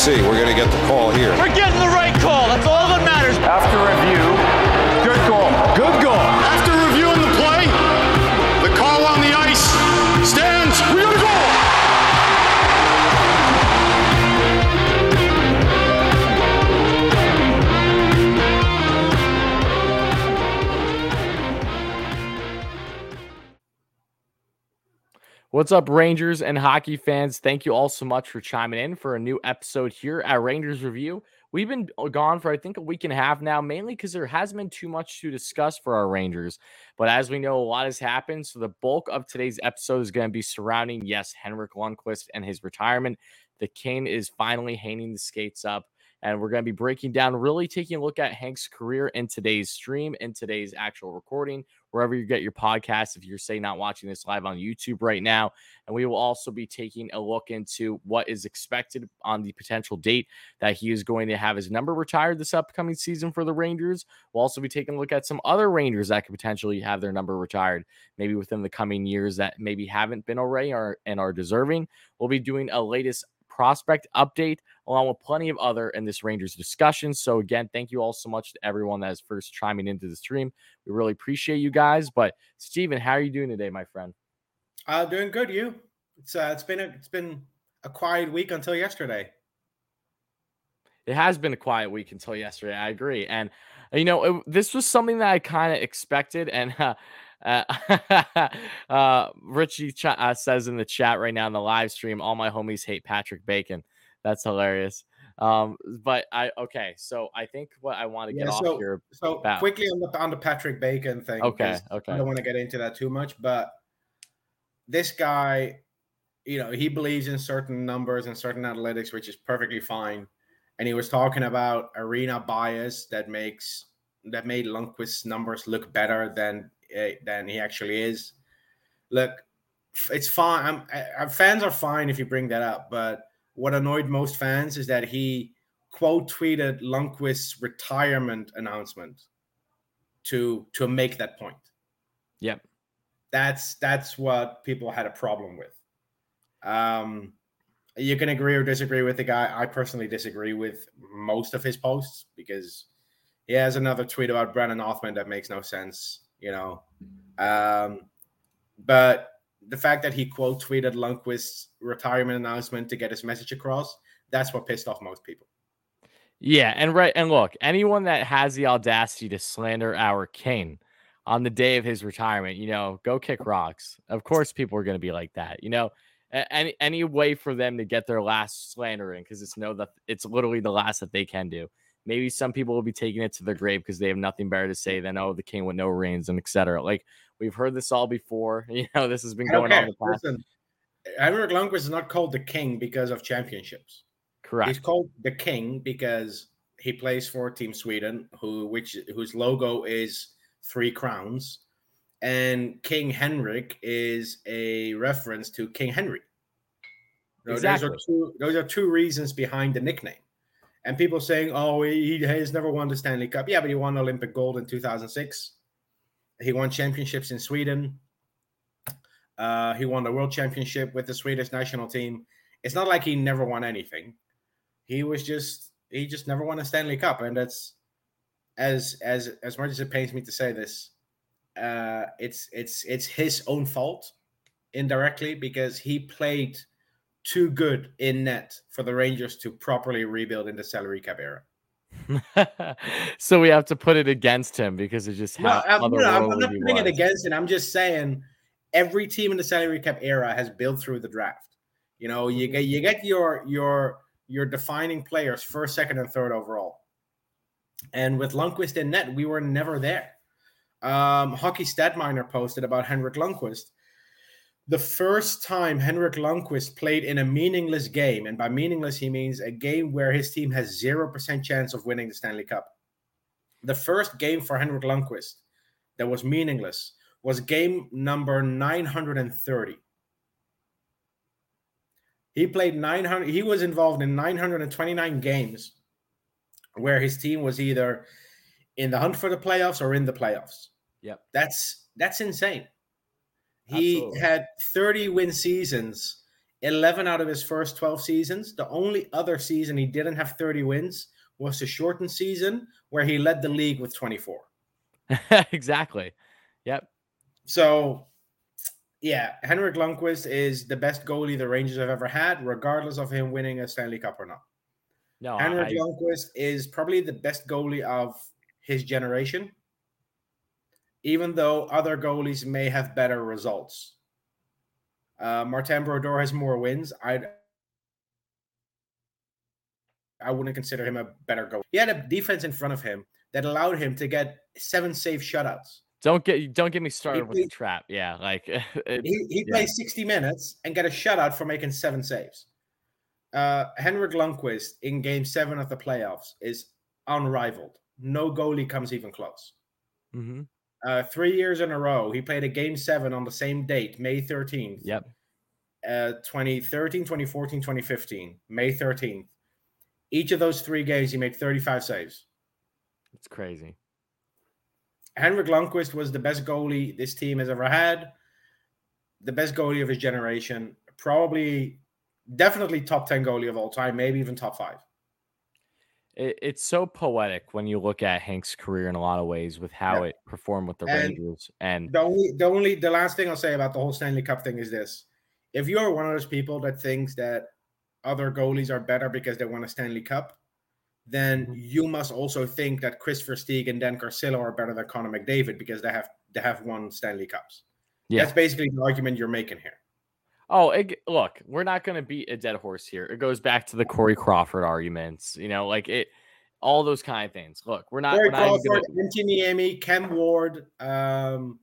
see. We're going to get the call here. We're getting the What's up, Rangers and hockey fans? Thank you all so much for chiming in for a new episode here at Rangers Review. We've been gone for, I think, a week and a half now, mainly because there hasn't been too much to discuss for our Rangers. But as we know, a lot has happened. So the bulk of today's episode is going to be surrounding, yes, Henrik Lundqvist and his retirement. The King is finally hanging the skates up. And we're going to be breaking down, really taking a look at Hank's career in today's stream, in today's actual recording, wherever you get your podcast. If you're, say, not watching this live on YouTube right now. And we will also be taking a look into what is expected on the potential date that he is going to have his number retired this upcoming season for the Rangers. We'll also be taking a look at some other Rangers that could potentially have their number retired, maybe within the coming years that maybe haven't been already or, and are deserving. We'll be doing a latest prospect update, along with plenty of other in this Rangers discussion. So, again, thank you all so much to everyone that is first chiming into the stream. We really appreciate you guys. But, Steven, how are you doing today, my friend? Uh, doing good. You? It's uh, it's been a it's been a quiet week until yesterday. It has been a quiet week until yesterday. I agree, and you know it, this was something that I kind of expected, and. Uh, uh, uh, Richie ch- uh, says in the chat right now in the live stream, all my homies hate Patrick Bacon. That's hilarious. Um, but I okay, so I think what I want to get Yeah, off so here. so about- quickly on the on the Patrick Bacon thing. Okay, okay. I don't want to get into that too much, but this guy, you know, he believes in certain numbers and certain analytics, which is perfectly fine. And he was talking about arena bias that makes that made Lundqvist's numbers look better than uh, than he actually is. Look, it's fine. I'm, I, I- fans are fine if you bring that up, but what annoyed most fans is that he quote tweeted Lundqvist's retirement announcement to to make that point. Yep. That's that's what people had a problem with. Um, you can agree or disagree with the guy. I personally disagree with most of his posts because he has another tweet about Brandon Othman that makes no sense, you know. Um, but the fact that he quote tweeted Lundqvist's retirement announcement to get his message across, that's what pissed off most people. Yeah, and right, and look, anyone that has the audacity to slander our king on the day of his retirement, you know, go kick rocks. Of course, people are going to be like that. You know, any any way for them to get their last slander in because it's no that it's literally the last that they can do. Maybe some people will be taking it to their grave because they have nothing better to say than oh the king with no reins and etc. Like we've heard this all before. You know, this has been going on the past. Listen, Henrik Lundqvist is not called the king because of championships. Correct. He's called the king because he plays for Team Sweden, who which whose logo is three crowns, and King Henrik is a reference to King Henry. So Exactly. Those are two. Those are two reasons behind the nickname. And people saying, "Oh, he, he has never won the Stanley Cup." Yeah, but he won Olympic gold in 2006. He won championships in Sweden. Uh, he won the World Championship with the Swedish national team. It's not like he never won anything. He was just he just never won a Stanley Cup, and that's as as as much as it pains me to say this, uh, it's it's it's his own fault indirectly because he played too good in net for the Rangers to properly rebuild in the salary cap era. so we have to put it against him because it's just No, how no, I'm not putting it against him. I'm just saying every team in the salary cap era has built through the draft. You know, you get you get your your your defining players first, second, and third overall. And with Lundqvist in net, we were never there. Um, Hockey Statminer posted about Henrik Lundqvist. The first time Henrik Lundqvist played in a meaningless game, and by meaningless he means a game where his team has zero percent chance of winning the Stanley Cup. The first game for Henrik Lundqvist that was meaningless was game number 930. He played 900 he was involved in 929 games where his team was either in the hunt for the playoffs or in the playoffs. Yep. That's that's insane. He Absolutely. had 30 win seasons 11 out of his first 12 seasons. The only other season he didn't have 30 wins was the shortened season where he led the league with 24. exactly. Yep. So, yeah, Henrik Lundqvist is the best goalie the Rangers have ever had, regardless of him winning a Stanley Cup or not. No, Henrik I, Lundqvist is probably the best goalie of his generation, even though other goalies may have better results. Uh, Martin Brodeur has more wins. I I wouldn't consider him a better goalie. He had a defense in front of him that allowed him to get seven safe shutouts. don't get don't get me started with the trap. Yeah, like it- He, he Yeah. played 60 minutes and got a shutout for making seven saves. Uh, Henrik Lundqvist in game seven of the playoffs is unrivaled. No goalie comes even close. Mhm. Uh, three years in a row, he played a game seven on the same date, May 13th. Yep. Uh, 2013, 2014, 2015, May 13th. Each of those three games, he made 35 saves. It's crazy. Henrik Lundqvist was the best goalie this team has ever had, the best goalie of his generation, probably, definitely top 10 goalie of all time, maybe even top five. It, it's so poetic when you look at Hank's career in a lot of ways with how Yeah. it performed with the And Rangers. And The only, the only, the last thing I'll say about the whole Stanley Cup thing is this: if you're one of those people that thinks that other goalies are better because they won a Stanley Cup, then Mhm. you must also think that Chris Versteeg and Dan Carcillo are better than Connor McDavid because they have they have won Stanley Cups. Yeah. That's basically the argument you're making here. Oh, it, look, we're not going to beat a dead horse here. It goes back to the Corey Crawford arguments, you know, like it, all those kind of things. Look, we're not. Corey we're not Crawford, gonna- Antiniemi, Cam Ward, um,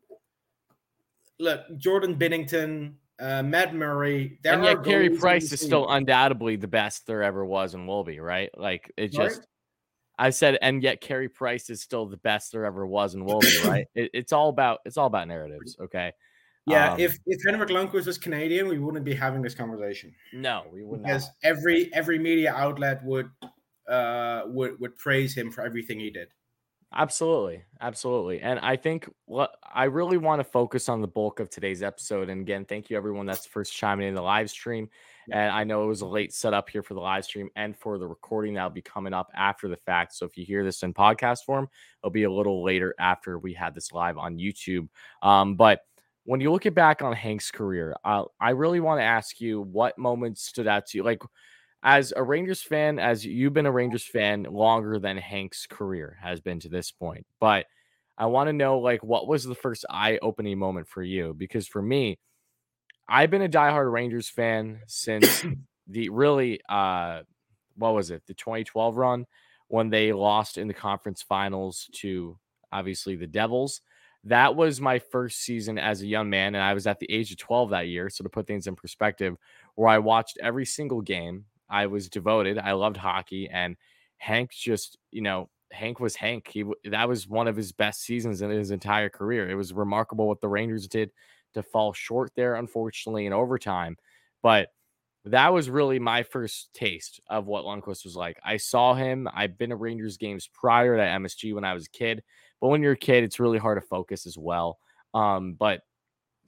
look, Jordan Binnington, uh, Matt Murray. There and yet, Carey Price is still undoubtedly the best there ever was and will be, right? Like it just. I said, and yet Carey Price is still the best there ever was and will be, right? It, it's all about it's all about narratives, okay? Yeah, Um, if if Henrik Lundqvist was Canadian, we wouldn't be having this conversation No, we would not. because every every media outlet would uh would would praise him for everything he did. Absolutely. Absolutely. And I think what I really want to focus on the bulk of today's episode. And again, thank you everyone that's first chiming in the live stream. And I know it was a late setup here for the live stream and for the recording that'll be coming up after the fact. So if you hear this in podcast form, it'll be a little later after we had this live on YouTube. Um, but when you look at back on Hank's career, I, I really want to ask you what moments stood out to you. Like as a Rangers fan, as you've been a Rangers fan longer than Hank's career has been to this point, but I want to know like what was the first eye-opening moment for you? Because for me, I've been a diehard Rangers fan since the really uh what was it, the 2012 run when they lost in the conference finals to obviously the Devils. That was my first season as a young man, and I was at the age of 12 that year. So to put things in perspective, where I watched every single game. I was devoted. I loved hockey, and Hank just, you know, Hank was Hank. He that was one of his best seasons in his entire career. It was remarkable what the Rangers did to fall short there, unfortunately, in overtime. But that was really my first taste of what Lundqvist was like. I saw him. I've been to Rangers games prior to MSG when I was a kid, but when you're a kid, it's really hard to focus as well. Um, but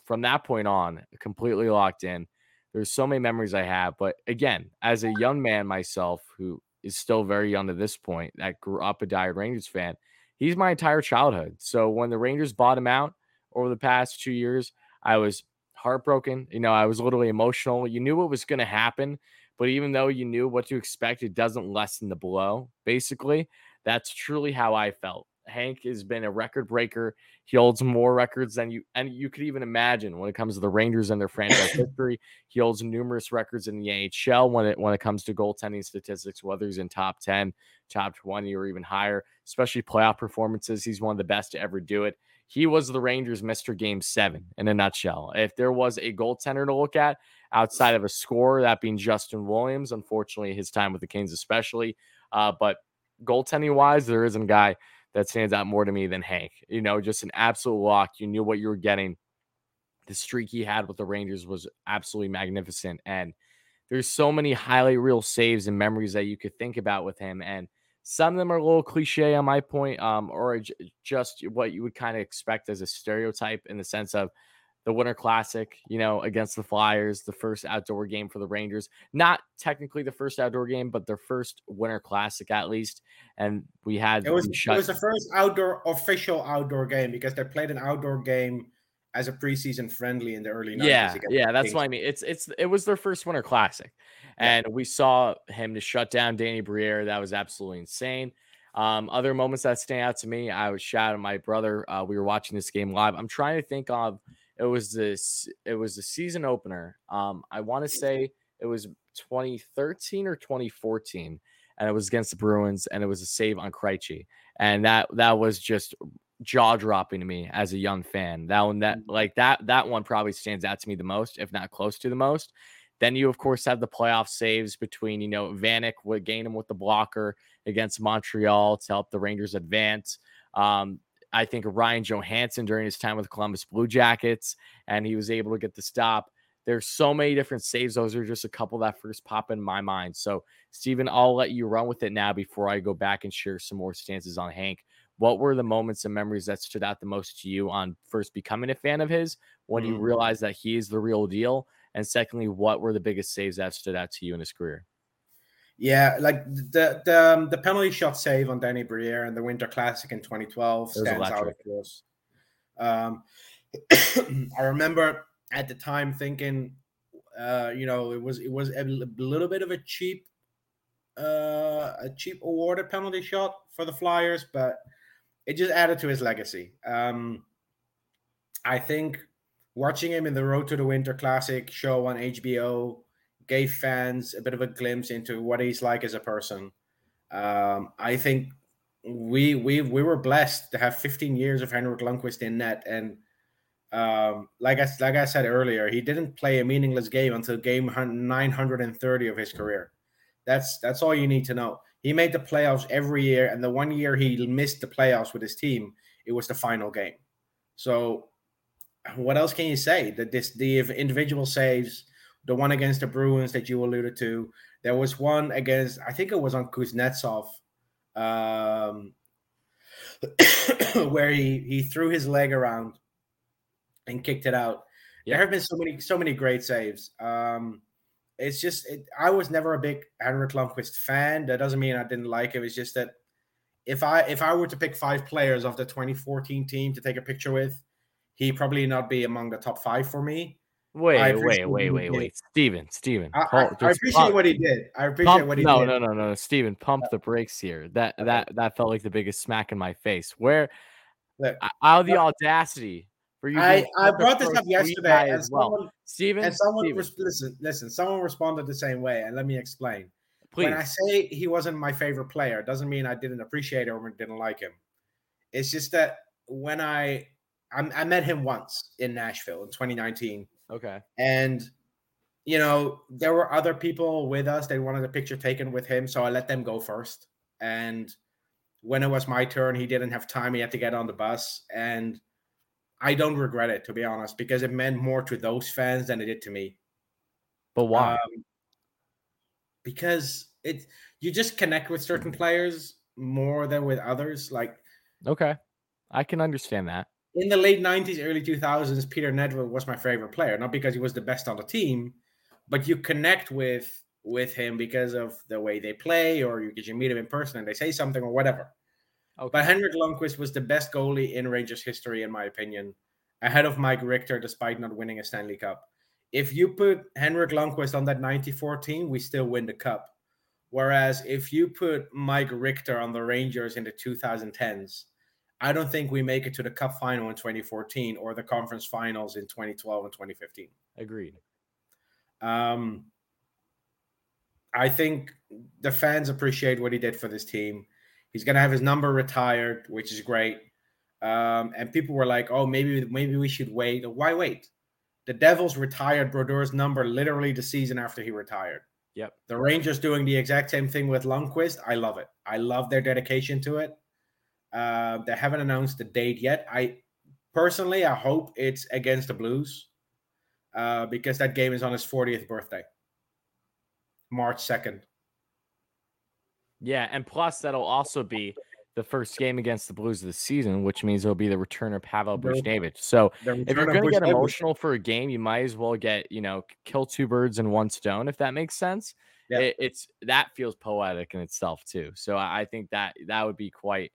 from that point on, completely locked in. There's so many memories I have. But again, as a young man myself, who is still very young to this point, that grew up a diehard Rangers fan, he's my entire childhood. So when the Rangers bought him out over the past two years, I was heartbroken. You know, I was literally emotional. You knew what was going to happen, but even though you knew what to expect, it doesn't lessen the blow. Basically, that's truly how I felt. Hank has been a record breaker. He holds more records than you and you could even imagine when it comes to the Rangers and their franchise history. He holds numerous records in the NHL when it when it comes to goaltending statistics, whether he's in top 10, top 20, or even higher, especially playoff performances. He's one of the best to ever do it. He was the Rangers Mr. Game Seven in a nutshell. If there was a goaltender to look at outside of a scorer, that being Justin Williams, unfortunately, his time with the Kings, especially. Uh, but goaltending wise, there isn't a guy that stands out more to me than Hank. You know, just an absolute lock. You knew what you were getting. The streak he had with the Rangers was absolutely magnificent. And there's so many highly real saves and memories that you could think about with him. And some of them are a little cliche on my point, um, or just what you would kind of expect as a stereotype in the sense of the Winter Classic, you know, against the Flyers, the first outdoor game for the Rangers. Not technically the first outdoor game, but their first Winter Classic at least. And we had It was it was the first outdoor official outdoor game because they played an outdoor game as a preseason friendly in the early 90s. yeah, yeah, that's what I mean. It's it's it was their first Winter Classic, and we saw him to shut down Danny Briere. That was absolutely insane. Um, other moments that stand out to me, I was shouting my brother. Uh, we were watching this game live. I'm trying to think of it was this it was the season opener. Um, I want to say it was 2013 or 2014, and it was against the Bruins, and it was a save on Krejci, and that that was just jaw dropping to me as a young fan. That one, that like that that one probably stands out to me the most, if not close to the most. Then you of course have the playoff saves between you know Vanek would gain him with the blocker against Montreal to help the Rangers advance. Um, I think Ryan Johansen during his time with Columbus Blue Jackets, and he was able to get the stop. There's so many different saves. Those are just a couple that first pop in my mind. So, Steven, I'll let you run with it now before I go back and share some more stances on Hank. What were the moments and memories that stood out the most to you on first becoming a fan of his when you Mm. realized that he is the real deal? And secondly, what were the biggest saves that stood out to you in his career? Yeah, like the the um, the penalty shot save on Danny Briere and the Winter Classic in 2012 It was stands out, of electric. course. Um, I remember at the time thinking, uh, you know, it was it was a little bit of a cheap, uh, a cheap awarded penalty shot for the Flyers, but it just added to his legacy. Um, I think watching him in the Road to the Winter Classic show on HBO gave fans a bit of a glimpse into what he's like as a person. Um, I think we we we were blessed to have 15 years of Henrik Lundqvist in net, and um, like I like I said earlier, he didn't play a meaningless game until game 930 of his career. That's that's all you need to know. He made the playoffs every year, and the one year he missed the playoffs with his team, it was the final game. So, what else can you say? That this the individual saves, the one against the Bruins that you alluded to, there was one against I think it was on Kuznetsov, um, where he he threw his leg around and kicked it out. Yeah. There have been so many so many great saves. Um, it's just it, I was never a big Henrik Lundqvist fan. That doesn't mean I didn't like him. It's just that if I if I were to pick five players of the 2014 team to take a picture with, he probably not be among the top five for me. Wait, wait, wait, wait, wait, Steven, Steven. I, I, I appreciate pump- what he did. I appreciate pump- what he no, did. no, no, no, no. Steven, pump the brakes here. That that that felt like the biggest smack in my face. Where Look, I- out of the audacity for you. I, I brought this up yesterday, as well. someone, Steven, and someone Steven, res- listen, listen. Someone responded the same way, and let me explain. please. When I say he wasn't my favorite player, doesn't mean I didn't appreciate him or didn't like him. It's just that when I I, I met him once in Nashville in 2019, okay. and you know there were other people with us. They wanted a picture taken with him, so I let them go first. And when it was my turn, he didn't have time. He had to get on the bus, and I don't regret it to be honest, because it meant more to those fans than it did to me. But why? Um, because it you just connect with certain players more than with others. Like okay. I can understand that. In the late '90s, early 2000s, Peter Nedved was my favorite player, not because he was the best on the team, but you connect with with him because of the way they play, or you, you meet him in person and they say something or whatever. Okay. But Henrik Lundqvist was the best goalie in Rangers history, in my opinion, ahead of Mike Richter, despite not winning a Stanley Cup. If you put Henrik Lundqvist on that 94 team, we still win the cup. Whereas if you put Mike Richter on the Rangers in the 2010s, I don't think we make it to the cup final in 2014 or the conference finals in 2012 and 2015. Agreed. Um, I think the fans appreciate what he did for this team. He's gonna have his number retired, which is great. Um, and people were like, "Oh, maybe maybe we should wait." Why wait? The Devils retired Brodeur's number literally the season after he retired. Yep. The Rangers doing the exact same thing with Lundqvist. I love it. I love their dedication to it. Uh, they haven't announced the date yet. I personally, I hope it's against the Blues uh, because that game is on his 40th birthday, March 2nd. Yeah, and plus that'll also be the first game against the Blues of the season, which means it'll be the return of Pavel Buchnevich. So if you're going to get emotional for a game, you might as well get you know kill two birds in one stone, if that makes sense. Yeah. It, it's that feels poetic in itself too. So I, I think that that would be quite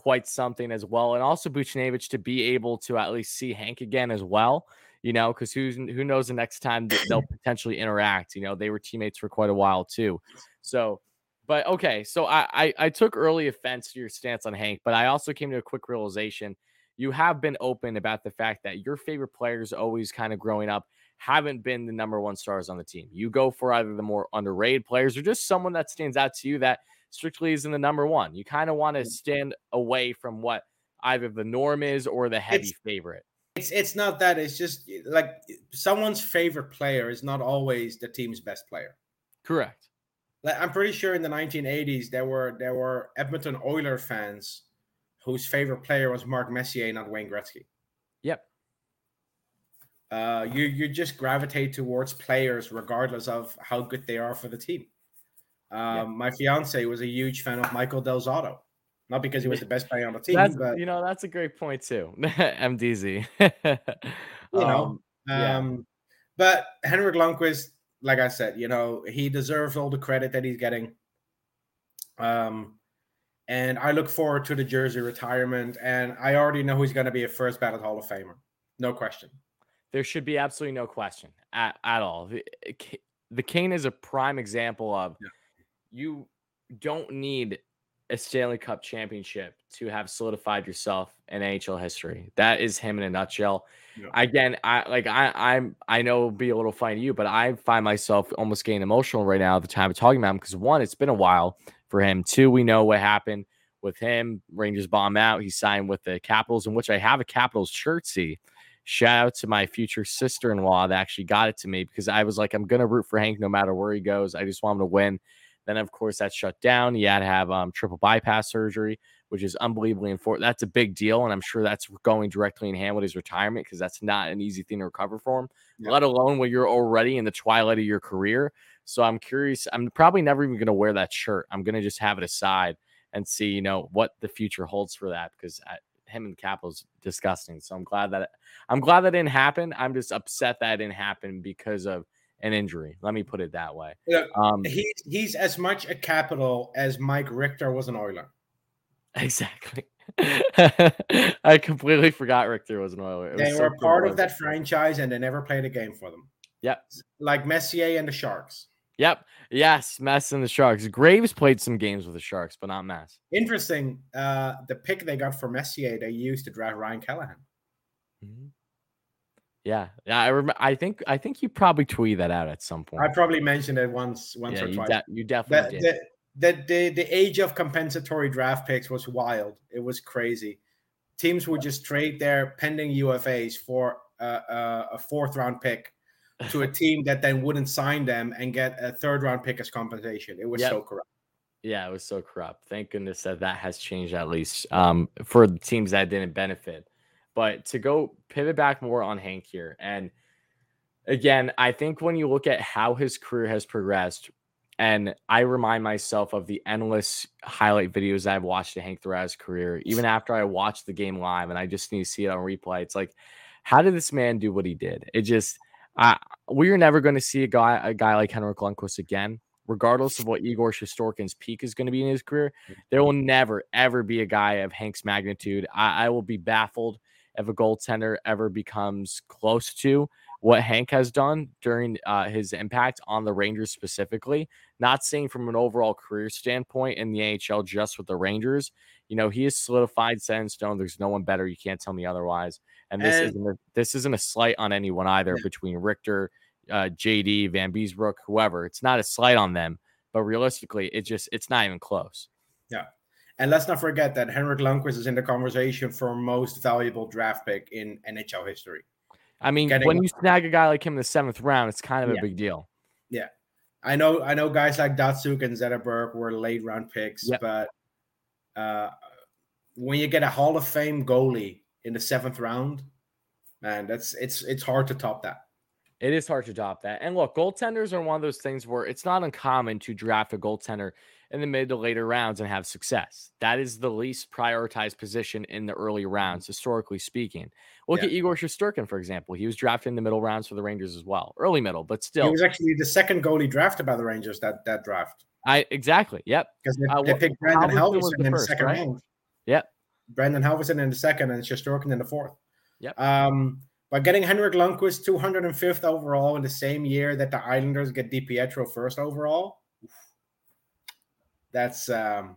quite something as well, and also Buchnevich to be able to at least see Hank again as well. You know, because who's who knows the next time that they'll potentially interact. You know, they were teammates for quite a while too. So, but okay, so I, I I took early offense to your stance on Hank, but I also came to a quick realization. You have been open about the fact that your favorite players always kind of growing up haven't been the number one stars on the team. You go for either the more underrated players or just someone that stands out to you that strictly is in the number one. You kind of want to stand away from what either the norm is or the heavy It's- favorite. It's it's not that. It's just like someone's favorite player is not always the team's best player. Correct. Like I'm pretty sure in the 1980s there were there were Edmonton Oiler fans whose favorite player was Mark Messier, not Wayne Gretzky. Yep. Uh, you you just gravitate towards players regardless of how good they are for the team. Um, Yeah. My fiance was a huge fan of Michael Del Zotto, not because he was the best player on the team, That's but you know that's a great point too. MDZ. You know, Um, yeah. Um, but Henrik Lundqvist, like I said, you know, he deserves all the credit that he's getting. Um, and I look forward to the jersey retirement, and I already know he's going to be a first ballot Hall of Famer, no question. there should be absolutely no question at, at all. The, the Kane is a prime example of Yeah. You don't need a Stanley Cup championship to have solidified yourself in NHL history. That is him in a nutshell. Yeah. Again, I like I I'm I know it'll be a little funny to you, but I find myself almost getting emotional right now at the time of talking about him because one, it's been a while for him. Two, we know what happened with him. Rangers bomb out. He signed with the Capitals, in which I have a Capitals shirt. See, shout out to my future sister-in-law that actually got it to me because I was like, I'm gonna root for Hank no matter where he goes. I just want him to win. Then of course that shut down. He had to have um, triple bypass surgery, which is unbelievably important. That's a big deal, and I'm sure that's going directly in hand with his retirement because that's not an easy thing to recover from. Yeah. Let alone when you're already in the twilight of your career. So I'm curious. I'm probably never even gonna wear that shirt. I'm gonna just have it aside and see, you know, what the future holds for that because I, him and the Capitals disgusting. So I'm glad that I'm glad that didn't happen. I'm just upset that it didn't happen because of an injury. Let me put it that way. Yeah, Um, He's he's as much a capital as Mike Richter was an Oiler. exactly. I completely forgot Richter was an Oiler. It They were part of that franchise, and they never played a game for them. Yep. Like Messier and the Sharks. Yep. Yes. Mess and the Sharks. Graves played some games with the Sharks, but not Mess. Interesting. Uh, the pick they got for Messier, they used to draft Ryan Callahan. Mhm. Yeah. Yeah. I remember. I think. I think you probably tweeted that out at some point. I probably mentioned it once, once yeah. or You, twice. de- you definitely did. the, the, the, the age of compensatory draft picks was wild. It was crazy. Teams would just trade their pending UFAs for uh, uh, a fourth round pick to a team that then wouldn't sign them and get a third round pick as compensation. It was Yep. so corrupt. Yeah, it was so corrupt. Thank goodness that that has changed at least um, for the teams that didn't benefit. But to go pivot back more on Hank here, and again, I think when you look at how his career has progressed, and I remind myself of the endless highlight videos I've watched of Hank throughout his career, even after I watched the game live, and I just need to see it on replay. It's like, how did this man do what he did? It just, I we're never going to see a guy a guy like Henrik Lundqvist again regardless of what Igor Shesterkin's peak is going to be in his career, there will never, ever be a guy of Hank's magnitude. I, I will be baffled if a goaltender ever becomes close to what Hank has done during uh, his impact on the Rangers specifically. Not saying from an overall career standpoint in the AHL, just with the Rangers. You know, he is solidified, set in stone. There's no one better. You can't tell me otherwise. And this And- isn't a, this isn't a slight on anyone either Yeah. between Richter, uh, JD, Vanbiesbrouck, whoever. It's not a slight on them, but realistically, it just it's not even close. And let's not forget that Henrik Lundqvist is in the conversation for most valuable draft pick in NHL history. I mean, Getting- when you snag a guy like him in the seventh round, it's kind of Yeah. a big deal. Yeah, I know I know guys like Datsyuk and Zetterberg were late round picks, Yep. but uh, when you get a Hall of Fame goalie in the seventh round, man, that's it's it's hard to top that. It is hard to top that. And look, goaltenders are one of those things where it's not uncommon to draft a goaltender in the mid to later rounds and have success. That is the least prioritized position in the early rounds, historically speaking. Look Yeah. at Igor Shesterkin, for example. He was drafted in the middle rounds for the Rangers as well, early middle, but still. He was actually the second goalie drafted by the Rangers that that draft I exactly. Yep. because they, Uh, they picked Brandon Halverson in the first, second right? round. Yep. Brandon Halverson in the second and Shesterkin in the fourth. Yep. Um, but getting Henrik Lundqvist 205th overall in the same year that the Islanders get DiPietro first overall, that's um,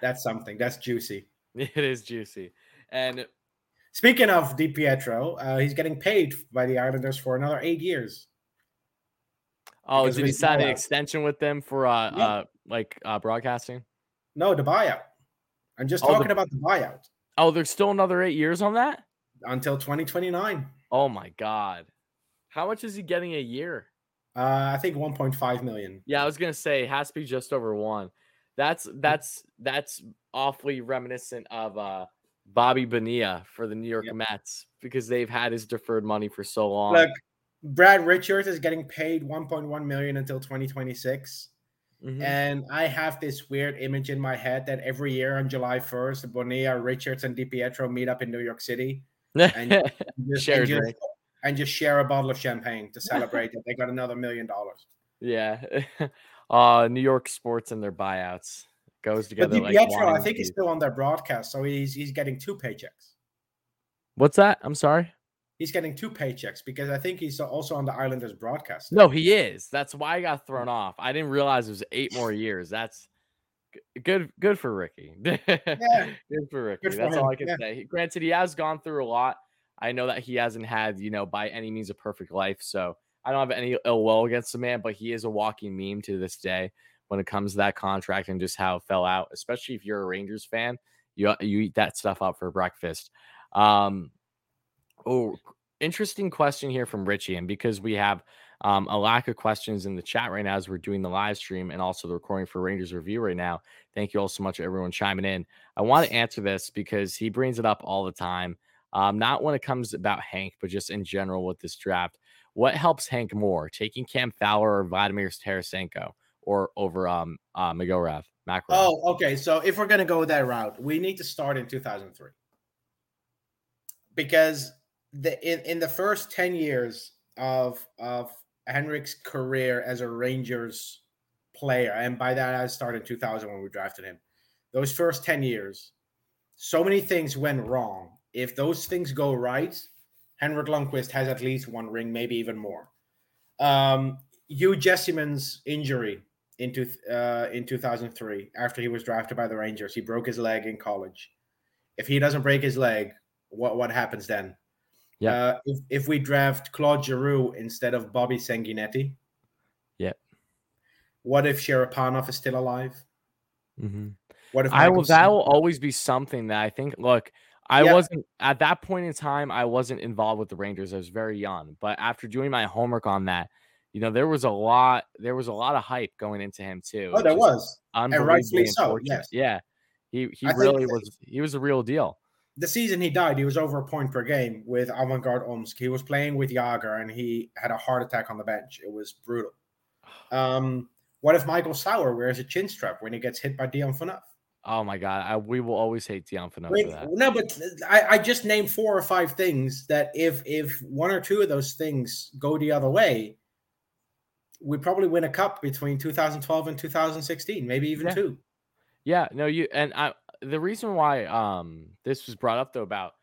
that's something. That's juicy. It is juicy. And Speaking of DiPietro, uh, he's getting paid by the Islanders for another eight years. oh, did he sign an extension with them for uh, Yeah. uh like uh broadcasting? No, the buyout. I'm just Oh, the- talking about the buyout Oh, there's still another eight years on that? until 2029. Oh my god. How much is he getting a year? Uh, I think 1.5 million. Yeah, I was gonna say it has to be just over one. That's that's that's awfully reminiscent of uh Bobby Bonilla for the New York Yep. Mets because they've had his deferred money for so long. Look, Brad Richards is getting paid 1.1 million until 2026. Mhm. And I have this weird image in my head that every year on July 1st, Bonilla, Richards, and DiPietro meet up in New York City and just, Share and, just. And just share a bottle of champagne to celebrate that they got another million dollars. yeah. uh New York sports and their buyouts goes But together like DiPietro, I think he's still on their broadcast, so he's he's getting two paychecks. What's that? I'm sorry. He's getting two paychecks because I think he's also on the Islanders broadcast. No, he is. That's why I got thrown off. I didn't realize it was eight more years. That's good. Good for Ricky. good for Ricky. Good for That's all I can yeah. say. Granted, he has gone through a lot. I know that he hasn't had, you know, by any means a perfect life. So I don't have any ill will against the man, but he is a walking meme to this day when it comes to that contract and just how it fell out. Especially if you're a Rangers fan, you you eat that stuff up for breakfast. Um, oh, interesting question here from Richie, and because we have um, a lack of questions in the chat right now as we're doing the live stream and also the recording for Rangers review right now. Thank you all so much, everyone chiming in. I want to answer this because he brings it up all the time. Um, not when it comes about Hank, but just in general with this draft. What helps Hank more, taking Cam Fowler or Vladimir Tarasenko, or over um uh, Makarov? Oh, okay. So if we're gonna go that route, we need to start in 2003 because the in, in the first 10 years of of Henrik's career as a Rangers player, and by that I started in 2000 when we drafted him. Those first 10 years, so many things went wrong. If those things go right, Henrik Lundqvist has at least one ring, maybe even more. Um, Hugh Jessiman's injury into uh, in 2003 after he was drafted by the Rangers. He broke his leg in college. If he doesn't break his leg, what what happens then? Yeah. Uh, if if we draft Claude Giroux instead of Bobby Sanguinetti. Yeah. What if Cherepanov is still alive? Mm-hmm. What if I will. That will always be something that I think. Look, I Yeah. wasn't at that point in time. I wasn't involved with the Rangers. I was very young. But after doing my homework on that, you know, there was a lot. There was a lot of hype going into him too. Oh, there was. unbelievably rightfully so, yes. Yeah, he he I really was. He was a real deal. the season he died, he was over a point per game with Avangard Omsk. He was playing with Jagr and he had a heart attack on the bench. It was brutal. Um, what if Michael Sauer wears a chin strap when he gets hit by Dion Phaneuf? Oh my god, I, we will always hate Dion Phaneuf Wait, for that. no, but I, I just named four or five things that if if one or two of those things go the other way, we probably win a cup between 2012 and 2016, maybe even Yeah. two. Yeah, no, you and I. The reason why um this was brought up though about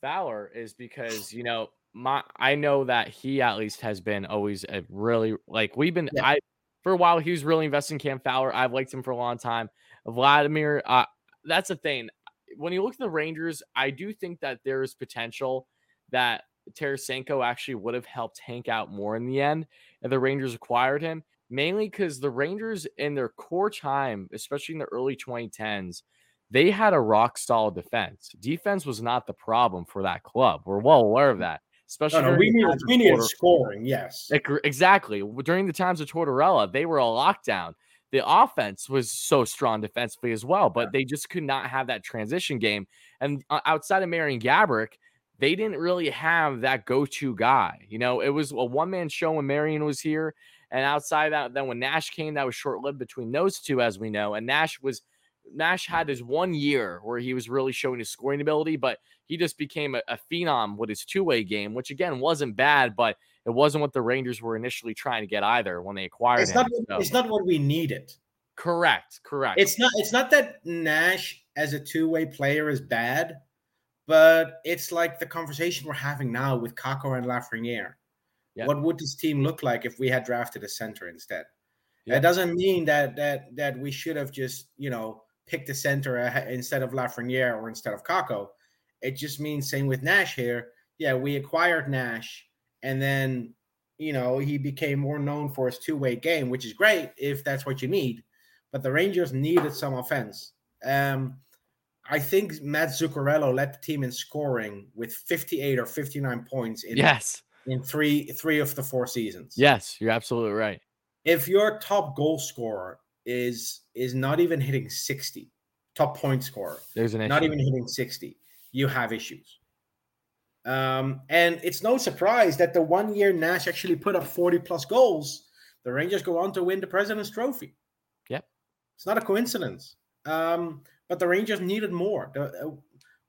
Fowler is because you know my I know that he at least has been always a really like we've been Yeah. I for a while he was really investing in Cam Fowler. I've liked him for a long time. Vladimir, uh, that's the thing. When you look at the Rangers, I do think that there is potential that Tarasenko actually would have helped Hank out more in the end if the Rangers acquired him mainly because the Rangers in their core time, especially in the early 2010s, they had a rock solid defense. Defense was not the problem for that club. We're well aware of that, especially No, no, we needed we needed scoring. Yes, Exactly. During the times of Tortorella, they were a lockdown. The offense was so strong defensively as well, but they just could not have that transition game. And uh, outside of Marian Gaborik, they didn't really have that go-to guy. You know, it was a one-man show when Marion was here, And outside of that, then when Nash came, that was short lived between those two, as we know. And Nash was Nash had his one year where he was really showing his scoring ability, but he just became a, a phenom with his two way game, which again wasn't bad, but it wasn't what the Rangers were initially trying to get either when they acquired It's him. not. So- It's not what we needed. correct, correct. It's not. It's not that Nash as a two-way player is bad, but it's like the conversation we're having now with Kakko and Lafreniere. Yeah. What would this team look like if we had drafted a center instead? Yeah. That doesn't mean that that that we should have just you know picked a center instead of Lafreniere or instead of Kakko. It just means same with Nash here. Yeah, we acquired Nash, and then you know he became more known for his two-way game, which is great if that's what you need. But the Rangers needed some offense. Um, I think Matt Zuccarello led the team in scoring with 58 or 59 points in yes, in three three of the four seasons. yes, you're absolutely right. If your top goal scorer is is not even hitting 60, top point scorer, There's an issue. not even hitting 60, you have issues. Um, and it's no surprise that the one year Nash actually put up 40 plus goals, the Rangers go on to win the President's Trophy. Yep. It's not a coincidence. Um, but the Rangers needed more. The, uh,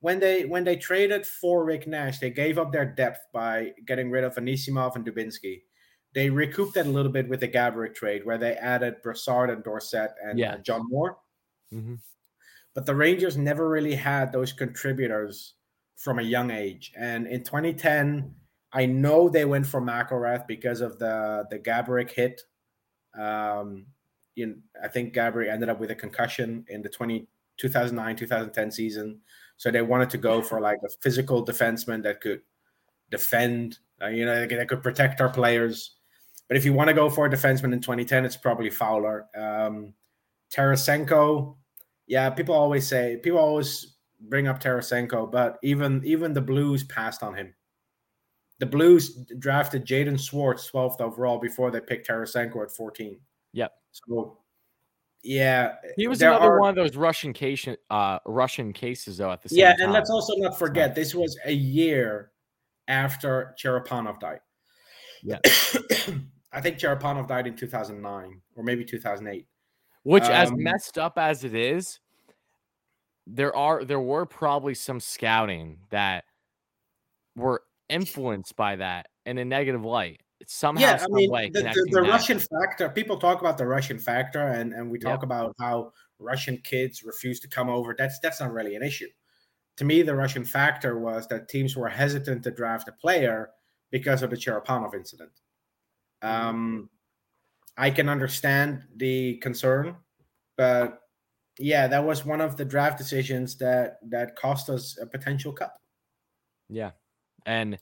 when they when they traded for Rick Nash, they gave up their depth by getting rid of Anisimov and Dubinsky. They recouped that a little bit with the Gaborik trade, where they added Brassard and Dorsett and uh, Yeah. John Moore Mm-hmm. but the Rangers never really had those contributors from a young age. And in 2010, I know they went for McIlrath because of the the Gaborik hit. Um, you know, I think Gaborik ended up with a concussion in the 20, 2009 2010 season, so they wanted to go for like a physical defenseman that could defend. Uh, you know, that could protect our players. But if you want to go for a defenseman in 2010, it's probably Fowler. Um, Tarasenko, yeah, people always say people always bring up Tarasenko, but even even the Blues passed on him. The Blues drafted Jaden Schwartz 12th overall before they picked Tarasenko at 14. Yep. So yeah, He was another are- one of those Russian case, uh, Russian cases though. At the same Yeah, time. and let's also not forget this was a year after Cherepanov died. Yeah. I think Cherepanov died in 2009 or maybe 2008. Which, as Um, messed up as it is, there are there were probably some scouting that were influenced by that in a negative light. Somehow, yeah, I some mean, the, the, the. Russian factor. People talk about the Russian factor, and and we talk Yep. about how Russian kids refuse to come over. That's that's not really an issue. To me, the Russian factor was that teams were hesitant to draft a player because of the Cherepanov incident. Mm-hmm. Um, I can understand the concern, but yeah, that was one of the draft decisions that that cost us a potential cup. Yeah. And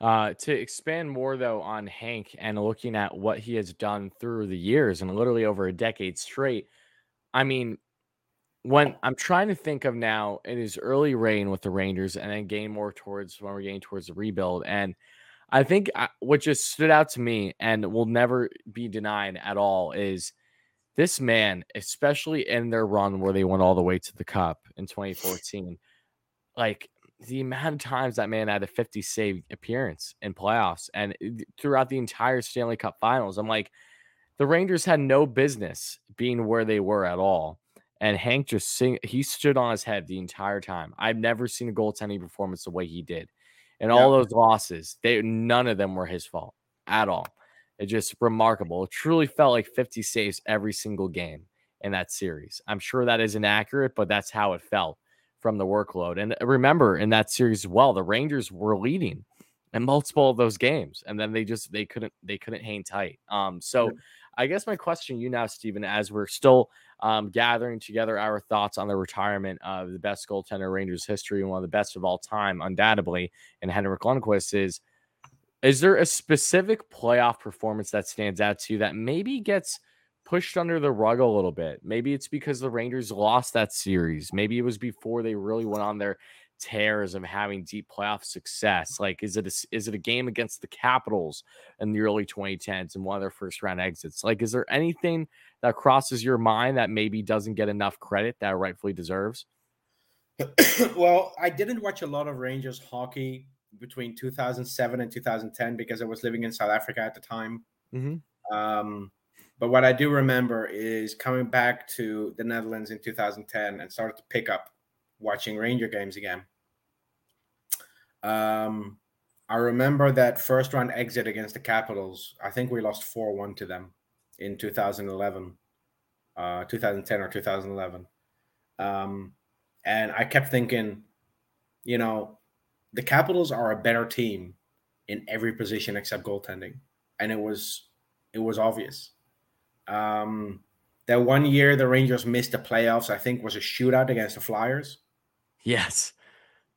uh, to expand more though on Hank and looking at what he has done through the years and literally over a decade straight, I mean, when I'm trying to think of now in his early reign with the Rangers and then getting more towards when we're getting towards the rebuild. And I think I, what just stood out to me and will never be denied at all is this man, especially in their run where they went all the way to the cup in 2014, like the amount of times that man had a 50 save appearance in playoffs and eh, throughout the entire Stanley Cup finals. I'm like, the Rangers had no business being where they were at all. And Hank just sing, he stood on his head the entire time. I've never seen a goaltending performance the way he did. And all those losses, they none of them were his fault at all. It just remarkable. It truly felt like 50 saves every single game in that series. I'm sure that isn't accurate, but that's how it felt from the workload. And remember in that series as well, the Rangers were leading in multiple of those games, and then they just they couldn't they couldn't hang tight. Um, so I guess my question to you now, Stephen, as we're still um, gathering together our thoughts on the retirement of the best goaltender in Rangers history and one of the best of all time, undoubtedly, and Henrik Lundqvist is. Is there a specific playoff performance that stands out to you that maybe gets pushed under the rug a little bit? Maybe it's because the Rangers lost that series. Maybe it was before they really went on their tears of having deep playoff success. Like, is it a, is it a game against the Capitals in the early 2010s and one of their first round exits? Like, is there anything that crosses your mind that maybe doesn't get enough credit that rightfully deserves? well, I didn't watch a lot of Rangers hockey between 2007 and 2010 because I was living in South Africa at the time. Mhm. Um, but what I do remember is coming back to the Netherlands in 2010 and started to pick up watching Ranger games again. Um, I remember that first round exit against the Capitals. I think we lost 4 1 to them in 2011, uh, 2010 or 2011. Um, and I kept thinking, you know, the Capitals are a better team in every position except goaltending. And it was it was obvious. Um, that one year the Rangers missed the playoffs, I think was a shootout against the Flyers. Yes.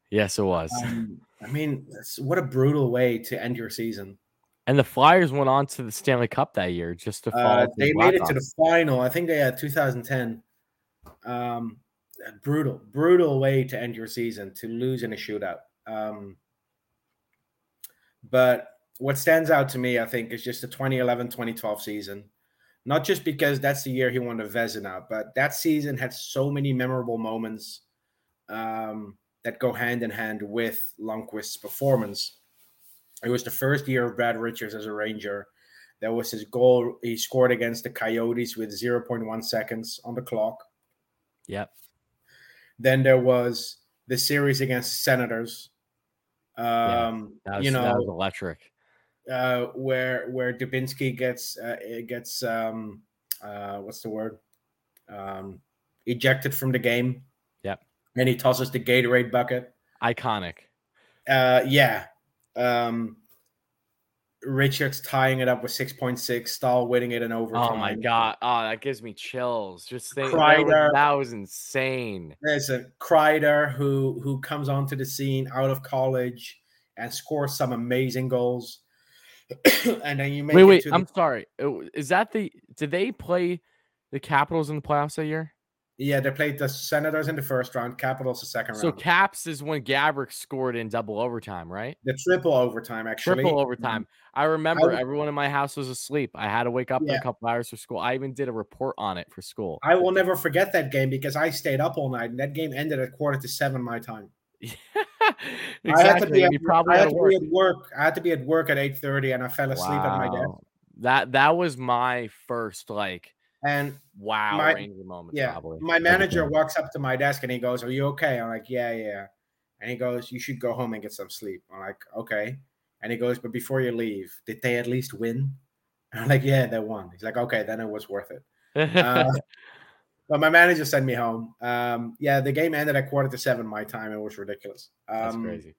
Yes, it was. Um, I mean, what a brutal way to end your season. And the Flyers went on to the Stanley Cup that year just to follow. Uh, they made it to the final. I think they had 2010. Um, brutal, brutal way to end your season to lose in a shootout. Um, but what stands out to me, I think, is just the 2011 2012 season. Not just because that's the year he won the Vezina, but that season had so many memorable moments um, that go hand in hand with Lundqvist's performance. It was the first year of Brad Richards as a Ranger. That was his goal. He scored against the Coyotes with 0.1 seconds on the clock. Yep. Then there was the series against Senators. Um, yeah, was, you know, that was electric. Uh, where where Dubinsky gets uh, gets um, uh, what's the word um, ejected from the game. Yep. And he tosses the Gatorade bucket. Iconic. Uh, yeah. Um, Richards tying it up with 6.6, Staal winning it in overtime. Oh my god. Oh, that gives me chills. Just think Kreider. that was, that was insane. There's a Kreider who who comes onto the scene out of college and scores some amazing goals. and then you make wait, wait. The- I'm sorry. Is that the? Did they play the Capitals in the playoffs that year? Yeah, they played the Senators in the first round, Capitals the second so round. So Caps is when Gaborik scored in double overtime, right? The triple overtime, actually. Triple overtime. I remember I, everyone in my house was asleep. I had to wake up Yeah. in a couple hours for school. I even did a report on it for school. I will never forget that game because I stayed up all night, and that game ended at quarter to seven my time. exactly. I had to be at, I had to work. be at work. I had to be at work at eight thirty, and I fell asleep at my desk. That that was my first like And wow My- moment. yeah, probably. my manager walks up to my desk and he goes, "Are you okay?" I'm like, "Yeah, yeah." And he goes, "You should go home and get some sleep." I'm like, "Okay." And he goes, "But before you leave, did they at least win?" And I'm like, "Yeah, they won." He's like, "Okay, then it was worth it." Uh, but my manager sent me home. Um, yeah, the game ended at quarter to seven my time. It was ridiculous. Um, That's crazy.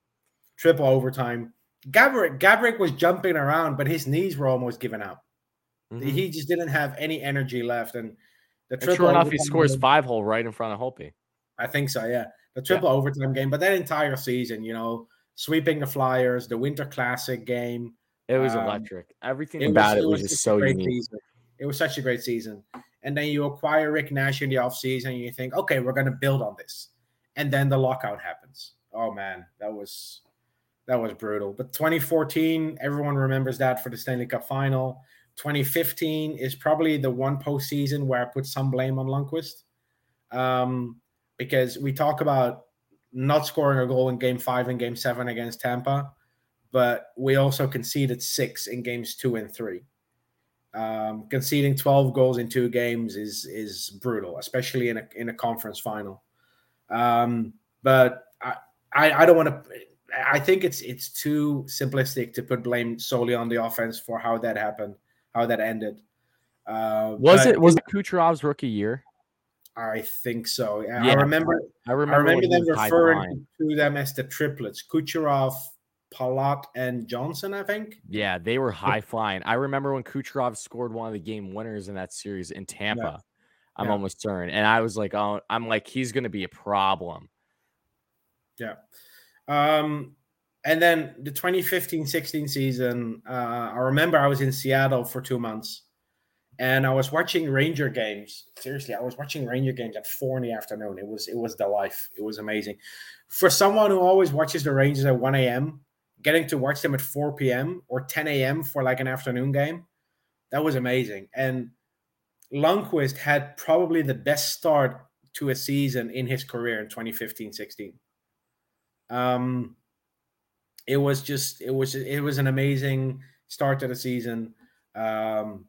Triple overtime. Gaborik, Gaborik was jumping around, but his knees were almost giving out. Mhm. He just didn't have any energy left. And the And triple sure enough, he scores game- five hole right in front of Holtby. I think so, yeah. The triple overtime game, but that entire season, you know, sweeping the Flyers, the Winter Classic game. It was Um, electric. Everything It about was, it was, just so great unique. season. It was such a great season. And then you acquire Rick Nash in the offseason and you think, okay, we're going to build on this. And then the lockout happens. Oh man, that was that was brutal. But 2014, everyone remembers that for the Stanley Cup final. 2015 is probably the one postseason where I put some blame on Lundqvist. Um, because we talk about not scoring a goal in game five and game seven against Tampa, but we also conceded six in games two and three. Um, conceding 12 goals in two games is is brutal, especially in a in a conference final. Um, but I, I I don't want to. I think it's it's too simplistic to put blame solely on the offense for how that happened, how that ended. Uh, Was but it was it Kucherov's rookie year? I think so. Yeah, Yeah, I remember. I remember, I remember, remember when he them referring to them as the triplets: Kucherov, Palat, and Johnson. I think. Yeah, they were high flying. I remember when Kucherov scored one of the game winners in that series in Tampa. I'm Yeah. almost certain, and I was like, "Oh, I'm like, he's going to be a problem." Yeah. Um, and then the 2015-16 season, uh, I remember I was in Seattle for two months, and I was watching Ranger games. Seriously, I was watching Ranger games at four in the afternoon. It was it was the life. It was amazing. For someone who always watches the Rangers at 1 a.m., getting to watch them at 4 p.m. or 10 a.m. for like an afternoon game, that was amazing. And Lundqvist had probably the best start to a season in his career in 2015-16 um it was just it was it was an amazing start to the season um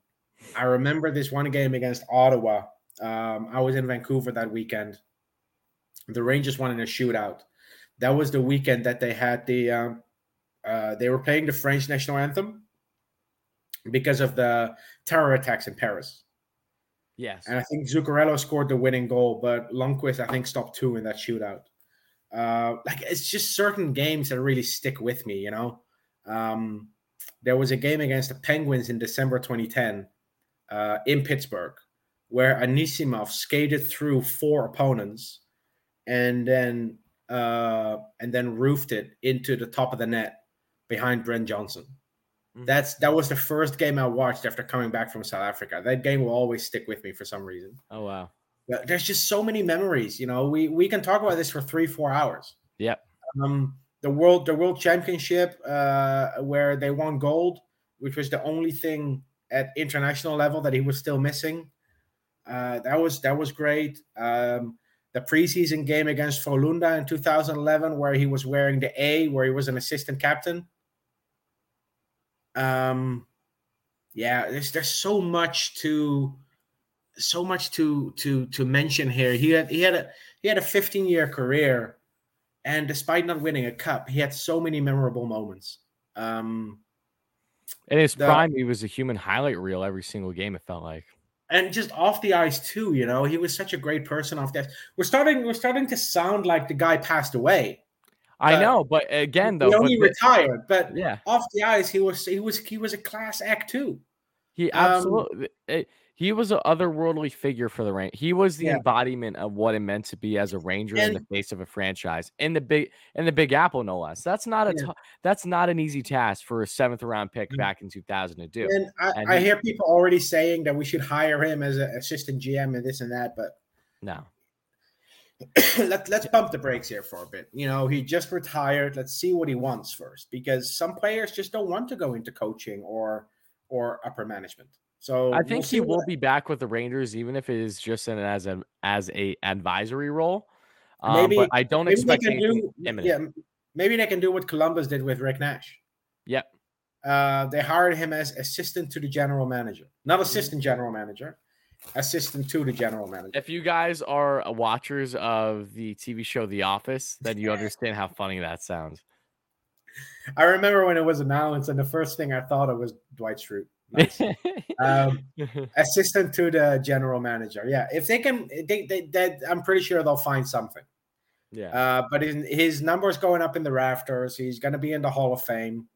I remember this one game against Ottawa. Um, I was in Vancouver that weekend. The Rangers won in a shootout. That was the weekend that they had the um, uh, they were playing the French national anthem because of the terror attacks in Paris. Yes. And I think Zuccarello scored the winning goal, but Lundqvist, I think, stopped two in that shootout. Uh, like it's just certain games that really stick with me, you know. Um, there was a game against the Penguins in December 2010 uh, in Pittsburgh where Anisimov skated through four opponents and then uh, and then roofed it into the top of the net behind Brent Johnson. Mhm. That's that was the first game I watched after coming back from South Africa. That game will always stick with me for some reason. Oh wow. There's just so many memories. You know, we we can talk about this for three four hours. Yep. Um, the world the world championship uh, where they won gold, which was the only thing at international level that he was still missing. Uh, that was that was great. Um, the preseason game against Frölunda in 2011, where he was wearing the A, where he was an assistant captain. Um, yeah, there's there's so much to so much to to to mention here. He had he had a he had a 15 year career, and despite not winning a cup, he had so many memorable moments. Um, In his The- prime, he was a human highlight reel every single game. It felt like. and just off the ice too, you know, he was such a great person off the ice. We're starting we're starting to sound like the guy passed away. I But know, but again, though, he only the- retired, but yeah, off the ice, he was he was he was a class act too. he um, absolutely. He was an otherworldly figure for the Rain. He was the Yeah. embodiment of what it meant to be as a Ranger in the face of a franchise in the big in the Big Apple, no less. That's not a Yeah. tou- that's not an easy task for a seventh round pick Mm. back in 2000 to do. And I, And I he- hear people already saying that we should hire him as an assistant GM and this and that, but No, let, let's bump the brakes here for a bit. You know, he just retired. Let's see what he wants first, because some players just don't want to go into coaching or or upper management. So I we'll think he what- will be back with the Rangers, even if it is just in as a as a advisory role. Um, Maybe- but I don't Maybe they expect can anything do, imminent. yeah, maybe they can do what Columbus did with Rick Nash. Yep. Uh, they hired him as assistant to the general manager, not assistant general manager, assistant to the general manager. If you guys are watchers of the TV show The Office, then you understand how funny that sounds. I remember when it was announced, and the first thing I thought of was Dwight Schrute. Nice. um, assistant to the general manager. Yeah, if they can, they, they, they I'm pretty sure they'll find something. yeah. Uh, but his, his numbers going up in the rafters. He's going to be in the Hall of Fame.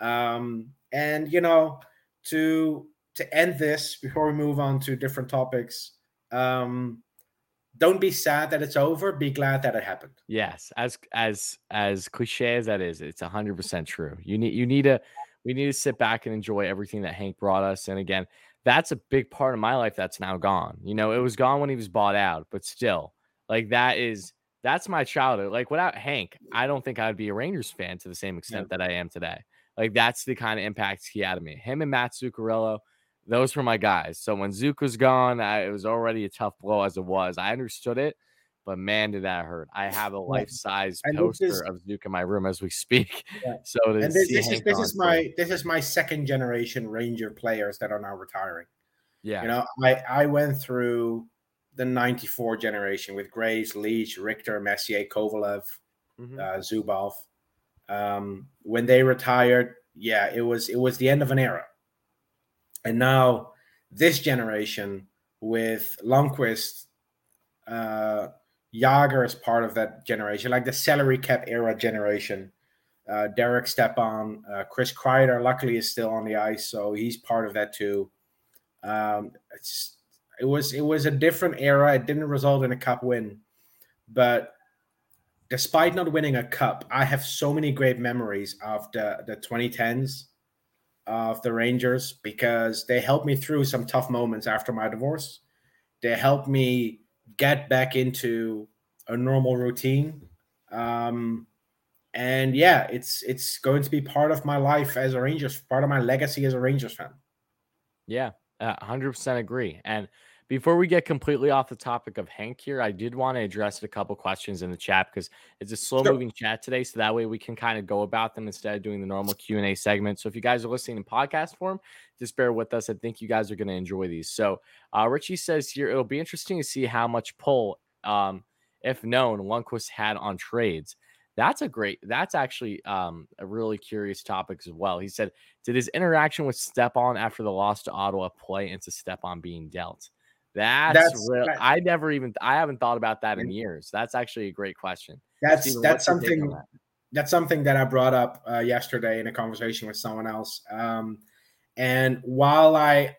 Um, and you know, to to end this before we move on to different topics, um, don't be sad that it's over. Be glad that it happened. Yes, as as as cliche as that is, it's hundred percent true. You need you need to we need to sit back and enjoy everything that Hank brought us. And again, that's a big part of my life that's now gone. You know, it was gone when he was bought out, but still, like that is that's my childhood. Like without Hank, I don't think I'd be a Rangers fan to the same extent that I am today. Like that's the kind of impact he had on me. Him and Matt Zuccarello, those were my guys. So when Zook was gone, I, it was already a tough blow as it was. I understood it, but man, did that hurt. I have a life size poster is- of Zook in my room as we speak. Yeah. So to And this, this is this is my this is my second generation Ranger players that are now retiring. yeah. You know, I I went through the '94 generation with Graves, Leach, Richter, Messier, Kovalev, Mhm. uh, Zubov. Um, when they retired, yeah, it was it was the end of an era. And now this generation with Lundqvist, uh, Jagr is part of that generation, like the salary cap era generation. Uh, Derek Stepan, uh, Chris Kreider, luckily is still on the ice, so he's part of that too. Um, it was it was a different era. It didn't result in a cup win, but despite not winning a cup, I have so many great memories of the 2010s of the Rangers because they helped me through some tough moments after my divorce. They helped me get back into a normal routine. Um, and yeah, it's it's going to be part of my life as a Rangers, part of my legacy as a Rangers fan. Yeah, hundred percent agree. And Before we get completely off the topic of Hank here, I did want to address a couple questions in the chat because it's a slow moving sure. chat today, so that way we can kind of go about them instead of doing the normal Q and A segment. So if you guys are listening in podcast form, just bear with us. I think you guys are going to enjoy these. So uh, Richie says here it'll be interesting to see how much pull, um, if known, Lundqvist had on trades. That's a great. That's actually um, a really curious topic as well. He said, "Did his interaction with Stepan after the loss to Ottawa play into Stepan being dealt?" That's, that's real. That, I never even I haven't thought about that in years. That's actually a great question. That's Steven, that's something that? that's something that I brought up uh, yesterday in a conversation with someone else. Um, and while I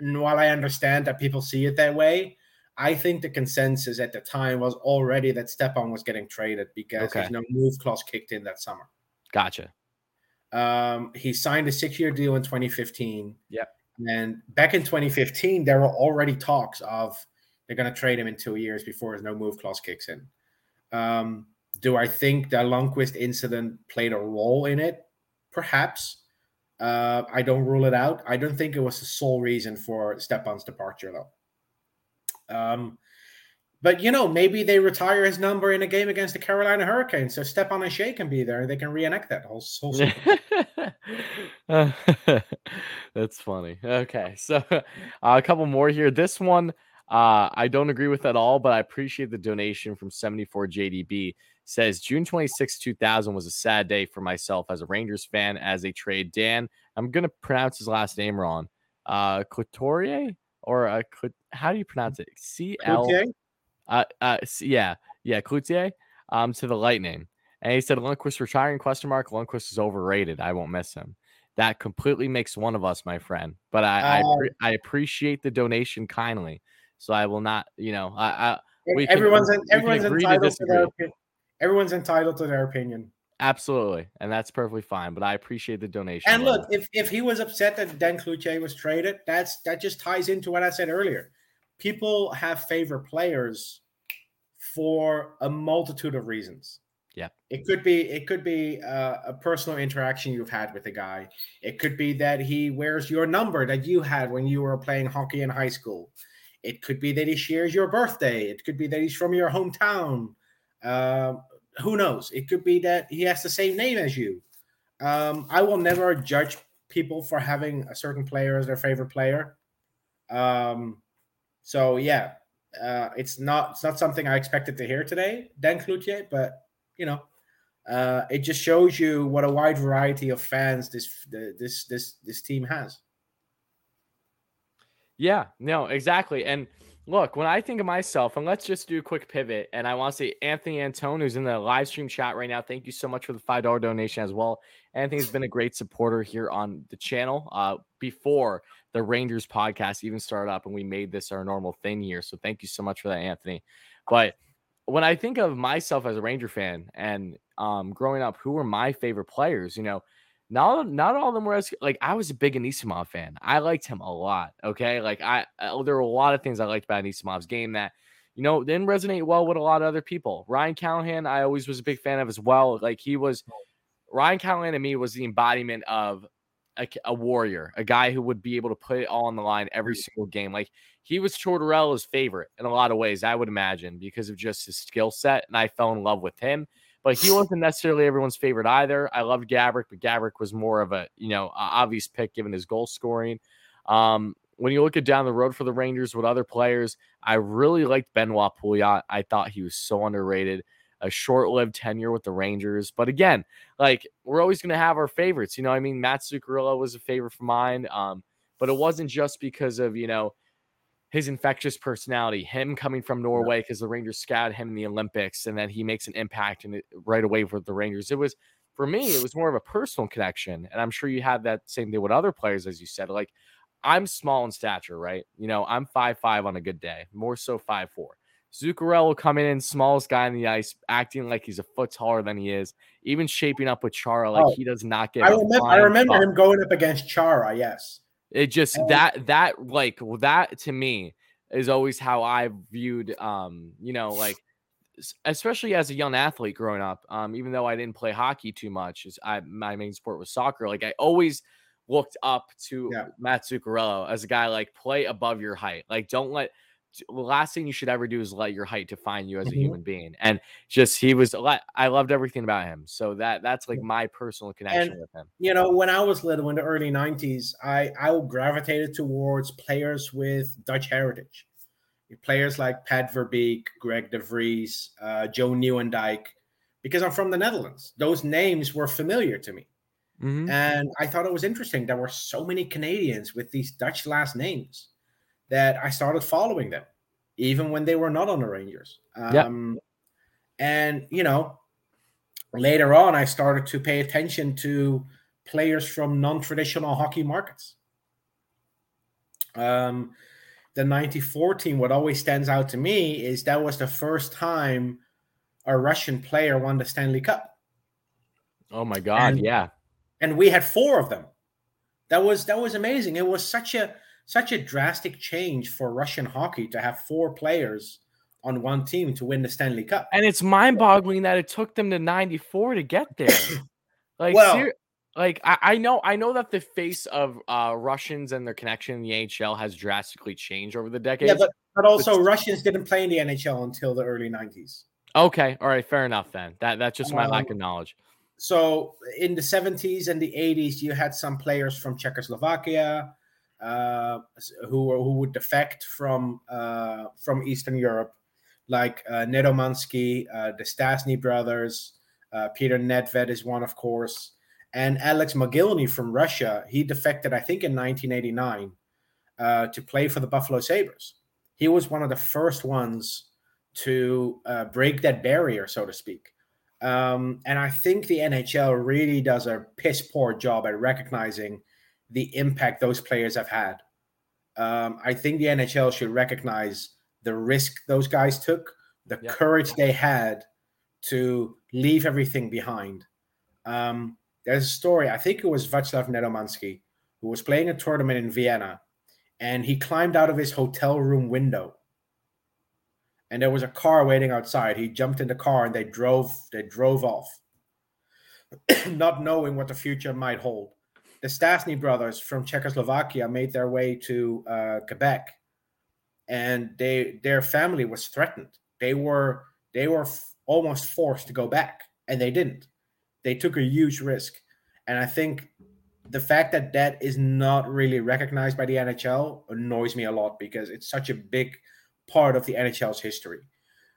while I understand that people see it that way, I think the consensus at the time was already that Stepan was getting traded because okay. his no move clause kicked in that summer. Gotcha. Um, he signed a six year deal in 2015. Yep. And back in 2015, there were already talks of they're going to trade him in two years before his no move clause kicks in. Um, do I think the Lundqvist incident played a role in it? Perhaps. Uh, I don't rule it out. I don't think it was the sole reason for Stepan's departure, though. Um, but you know, maybe they retire his number in a game against the Carolina Hurricanes, so Stepan and Shea can be there. They can reenact that whole. whole That's funny. Okay, so uh, a couple more here. This one, uh, I don't agree with at all, but I appreciate the donation from 74 JDB. Says June 26, 2000 was a sad day for myself as a Rangers fan as a trade. Dan, I'm gonna pronounce his last name wrong. Uh, Couturier or uh, how do you pronounce it? C L. Uh, uh, yeah, yeah, Cloutier, um, to the Lightning, and he said Lundqvist retiring? Question mark. Lundqvist is overrated. I won't miss him. That completely makes one of us, my friend. But I, uh, I, I, appreciate the donation kindly. So I will not, you know, I, I we can, everyone's everyone's entitled to, to their opinion. Everyone's entitled to their opinion. Absolutely, and that's perfectly fine. But I appreciate the donation. And look, if if he was upset that Dan Cloutier was traded, that's that just ties into what I said earlier people have favorite players for a multitude of reasons. Yeah. It could be it could be uh, a personal interaction you've had with a guy. It could be that he wears your number that you had when you were playing hockey in high school. It could be that he shares your birthday. It could be that he's from your hometown. Uh, who knows? It could be that he has the same name as you. Um, I will never judge people for having a certain player as their favorite player. Um, so yeah, uh, it's not it's not something I expected to hear today, Dan Cloutier, but you know, uh, it just shows you what a wide variety of fans this this this this team has. Yeah, no, exactly. And look, when I think of myself, and let's just do a quick pivot, and I want to say Anthony Antone, who's in the live stream chat right now, thank you so much for the five dollar donation as well. Anthony's been a great supporter here on the channel. Uh, before the Rangers podcast even started up and we made this our normal thing here. So thank you so much for that, Anthony. But when I think of myself as a Ranger fan and um, growing up, who were my favorite players? You know, not not all of them were as like I was a big Anisimov fan. I liked him a lot. Okay, like I, I there were a lot of things I liked about Anisimov's game that you know didn't resonate well with a lot of other people. Ryan Callahan, I always was a big fan of as well. Like he was Ryan Callahan to me was the embodiment of a, a, warrior, a guy who would be able to put it all on the line every single game. Like he was Tortorella's favorite in a lot of ways, I would imagine, because of just his skill set. And I fell in love with him. But he wasn't necessarily everyone's favorite either. I loved Gaborik, but Gaborik was more of a you know obvious pick given his goal scoring. Um, when you look at down the road for the Rangers with other players, I really liked Benoit Pouliot. I thought he was so underrated a short-lived tenure with the Rangers. But again, like we're always going to have our favorites. You know, I mean, Matt Zuccarello was a favorite for mine. Um, but it wasn't just because of you know his infectious personality, him coming from Norway because the Rangers scouted him in the Olympics, and then he makes an impact and right away with the Rangers. It was for me, it was more of a personal connection, and I'm sure you had that same thing with other players, as you said. Like I'm small in stature, right? You know, I'm five five on a good day, more so five four. Zuccarello coming in, smallest guy on the ice, acting like he's a foot taller than he is, even shaping up with Chara like oh, he does not get. I remember, I remember him going up against Chara. Yes, it just and, that that like that to me is always how I viewed, um, you know, like especially as a young athlete growing up. Um, even though I didn't play hockey too much, is I my main sport was soccer. Like I always looked up to Yeah. Matt Zuccarello as a guy like play above your height. Like don't let last thing you should ever do is let your height define you as a Mhm. human being. And just he was I loved everything about him. So that that's like my personal connection with him. you know, when I was little in the early '90s, I I gravitated towards players with Dutch heritage, players like Pat Verbeek, Greg De Vries, uh, Joe Nieuwendyk, because I'm from the Netherlands. Those names were familiar to me, Mhm. and I thought it was interesting. There were so many Canadians with these Dutch last names that I started following them, even when they were not on the Rangers. Yeah. Um, and you know, later on, I started to pay attention to players from non-traditional hockey markets. Um, the 94 team, what always stands out to me is that was the first time a Russian player won the Stanley Cup. Oh my god, And- yeah. And we had four of them. That was that was amazing. It was such a such a drastic change for Russian hockey to have four players on one team to win the Stanley Cup. And it's mind-boggling that it took them to 94 to get there. Like, Well- ser- like I, I know, I know that the face of uh, Russians and their connection in the NHL has drastically changed over the decades. Yeah, but, but also But- Russians didn't play in the NHL until the early 90s. okay, all right, fair enough then. That that's just my lack Um, of knowledge. so in the 70s and the 80s you had some players from czechoslovakia uh, who who would defect from uh, from eastern europe like uh, nedomansky uh, the stastny brothers uh, peter nedved is one of course and alex mogilny from russia. He defected i think in 1989 uh, to play for the buffalo sabres. He was one of the first ones to uh, break that barrier so to speak. Um, and I think the NHL really does a piss poor job at recognizing the impact those players have had. Um, I think the NHL should recognize the risk those guys took, the Yep. courage they had to leave everything behind. Um, there's a story, I think it was Václav Nedomansky, who was playing a tournament in Vienna, and he climbed out of his hotel room window and there was a car waiting outside. He jumped in the car and they drove they drove off, not knowing what the future might hold. The Stastny brothers from Czechoslovakia made their way to uh, Quebec, and they their family was threatened. They were they were f- almost forced to go back, and they didn't. They took a huge risk, and I think the fact that that is not really recognized by the NHL annoys me a lot because it's such a big part of the NHL's history.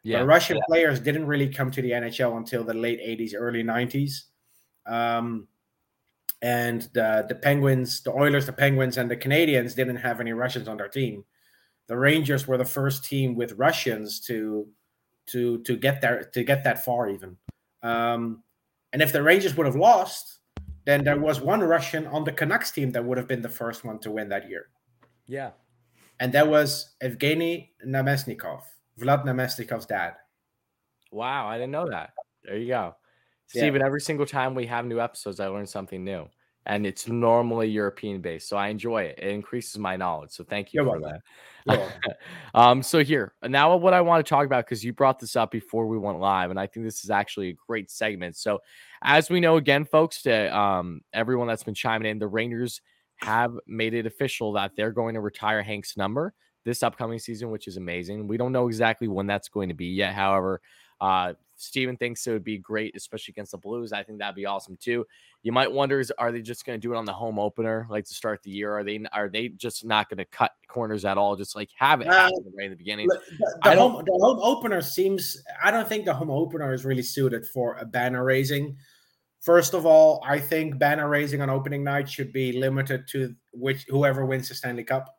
Yeah, The Russian players didn't really come to the NHL until the late 80s, early 90s. Um, and the, the Penguins, the Oilers, the Penguins, and the Canadiens didn't have any Russians on their team. The Rangers were the first team with Russians to to to get there to get that far even. Um, and if the Rangers would have lost, then there was one Russian on the Canucks team that would have been the first one to win that year yeah. and that was Evgeny Namestnikov, Vlad Namestnikov's dad. Wow, I didn't know that. There you go. Yeah. Steven, every single time we have new episodes, I learn something new. And it's normally European based. So I enjoy it. It increases my knowledge. So thank you You're for welcome. that. Um, so here now, what I want to talk about because you brought this up before we went live, and I think this is actually a great segment. So, as we know, again, folks, to um, everyone that's been chiming in, the Rangers have made it official that they're going to retire Hank's number this upcoming season, which is amazing. We don't know exactly when that's going to be yet. However, uh, Steven thinks it would be great, especially against the Blues. I think that'd be awesome too. You might wonder: is are they just going to do it on the home opener, like to start the year? Are they are they just not going to cut corners at all? Just like have it Uh, happen right in the beginning. The, the home, the home opener seems. I don't think the home opener is really suited for a banner raising. First of all, I think banner raising on opening night should be limited to which whoever wins the Stanley Cup.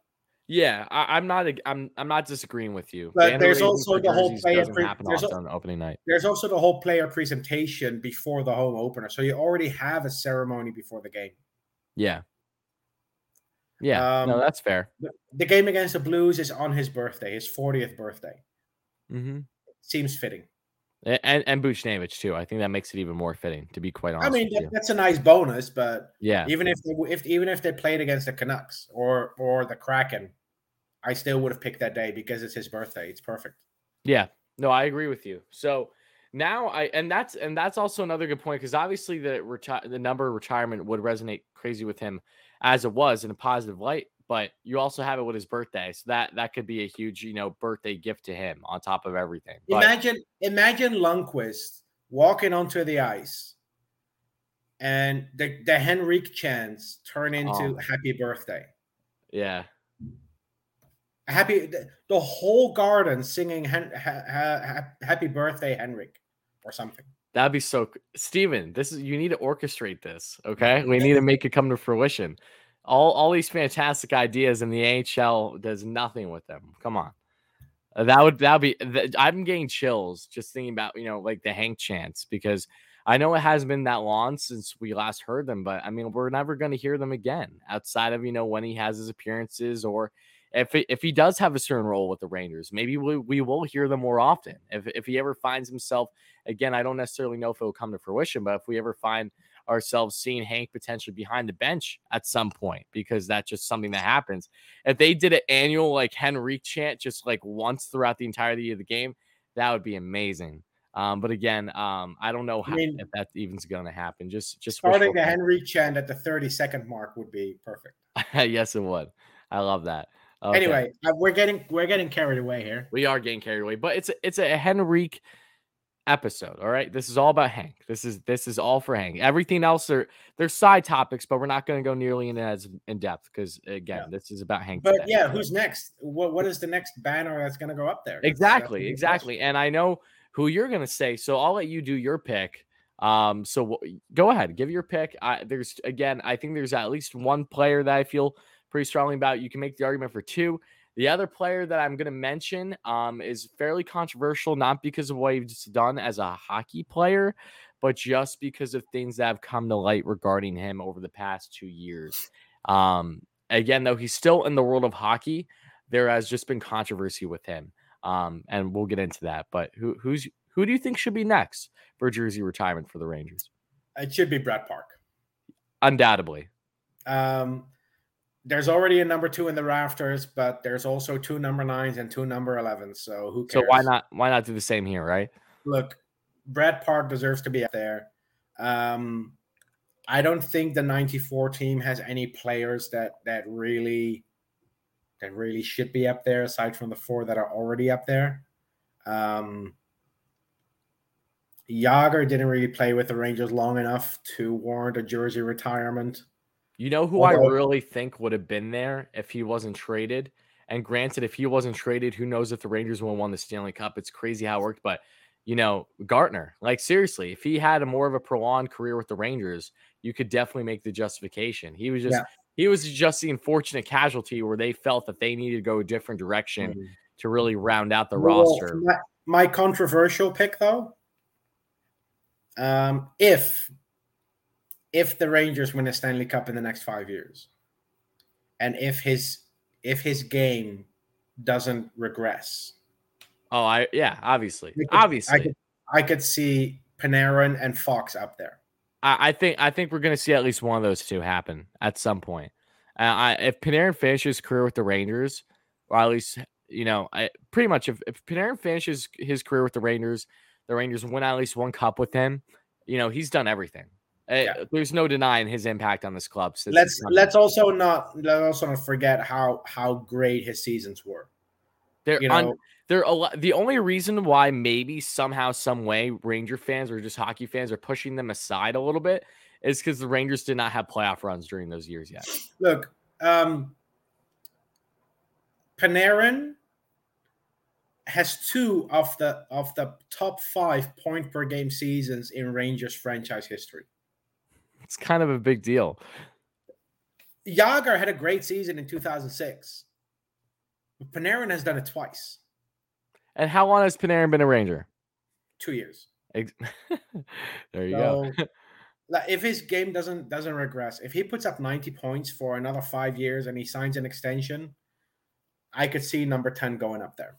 Yeah, I, I'm not. I'm. I'm not disagreeing with you. But there's also the whole player pre- there's opening night. There's also the whole player presentation before the home opener, so you already have a ceremony before the game. Yeah. Yeah. no, Um, that's fair. The, the game against the Blues is on his birthday, his 40th birthday. Mm-hmm. Seems fitting. And and Buchnevich too. I think that makes it even more fitting. To be quite honest I mean, that, that's a nice bonus, but Yeah. even if they, if even if they played against the Canucks or or the Kraken, I still would have picked that day because it's his birthday. It's perfect. Yeah. No, I agree with you. So now I and that's and that's also another good point because obviously the retire the number retirement would resonate crazy with him as it was in a positive light. But you also have it with his birthday, so that that could be a huge, you know, birthday gift to him on top of everything. But Imagine, imagine Lundqvist walking onto the ice, and the the Henrik chants turn into Oh. "Happy Birthday." yeah, Happy the, whole garden singing Hen, ha, ha, ha- "Happy Birthday, Henrik" or something. that'd be so. Steven, this is you need to orchestrate this. Okay, we need to make it come to fruition. All all these fantastic ideas, and the AHL does nothing with them. Come on. Uh, That would that be. I'm getting chills just thinking about you know like the Hank chants because I know it hasn't been that long since we last heard them, but I mean we're never going to hear them again outside of you know when he has his appearances or if it, if he does have a certain role with the Rangers, maybe we, we will hear them more often. If if he ever finds himself again, I don't necessarily know if it will come to fruition, but if we ever find ourselves seeing Hank potentially behind the bench at some point, because that's just something that happens. If they did an annual like Henrik chant just like once throughout the entirety of the game, that would be amazing. Um, but again, um, I don't know how, mean- if that even's going to happen. Just just Starting the Henrik chant at the thirty second mark would be perfect. yes, it would. I love that. Okay. Anyway, uh, we're getting we're getting carried away here. We are getting carried away, but it's a, it's a Henrique episode. All right, this is all about Hank. This is this is all for Hank. Everything else are they're side topics, but we're not going to go nearly in as in depth because again, this is about Hank. But today. yeah, who's next? What what is the next banner that's going to go up there? Exactly, exactly. And I know who you're going to say, so I'll let you do your pick. Um, so wh- go ahead, give your pick. I, there's again, I think there's at least one player that I feel pretty strongly about. You can make the argument for two. The other player that I'm going to mention um, is fairly controversial, not because of what he's done as a hockey player, but just because of things that have come to light regarding him over the past two years. Um, again, though, he's still in the world of hockey. There has just been controversy with him, um, and we'll get into that. But who, who's who do you think should be next for jersey retirement for the Rangers? It should be Brad Park. Undoubtedly, Um, there's already a number two in the rafters, but there's also two number nines and two number 11s. So who cares? so why not why not do the same here, right? Look, Brad Park deserves to be up there. Um, I don't think the 94 team has any players that that really that really should be up there aside from the four that are already up there. Um, Jagr didn't really play with the Rangers long enough to warrant a jersey retirement. You know who I really think would have been there if he wasn't traded. And granted, if he wasn't traded, who knows if the Rangers would have won the Stanley Cup? It's crazy how it worked, but you know, Gartner, like seriously, if he had a more of a prolonged career with the Rangers, you could definitely make the justification. He was just Yeah. he was just the unfortunate casualty where they felt that they needed to go a different direction Mm. to really round out the Well, roster. My, my controversial pick, though, um, if if the Rangers win a Stanley Cup in the next five years, and if his if his game doesn't regress, Oh, I yeah, obviously, could- obviously. I could, I could see Panarin and Fox up there. I, I think I think we're going to see at least one of those two happen at some point. Uh, I, if Panarin finishes his career with the Rangers, or at least you know, I, pretty much if, if Panarin finishes his career with the Rangers, the Rangers win at least one cup with him. You know, he's done everything. Uh, There's no denying his impact on this club. since let's let's also not let's also not forget how how great his seasons were. They're You un- they're a lot, the only reason why maybe somehow some way Ranger fans or just hockey fans are pushing them aside a little bit is because the Rangers did not have playoff runs during those years yet. look, um, Panarin has two of the of the top five point per game seasons in Rangers franchise history. It's kind of a big deal. Jagr had a great season in 2006. But Panarin has done it twice, And how long has Panarin been a Ranger? two years. There you go. So, like, if his game doesn't doesn't regress, if he puts up 90 points for another five years and he signs an extension, I could see number 10 going up there.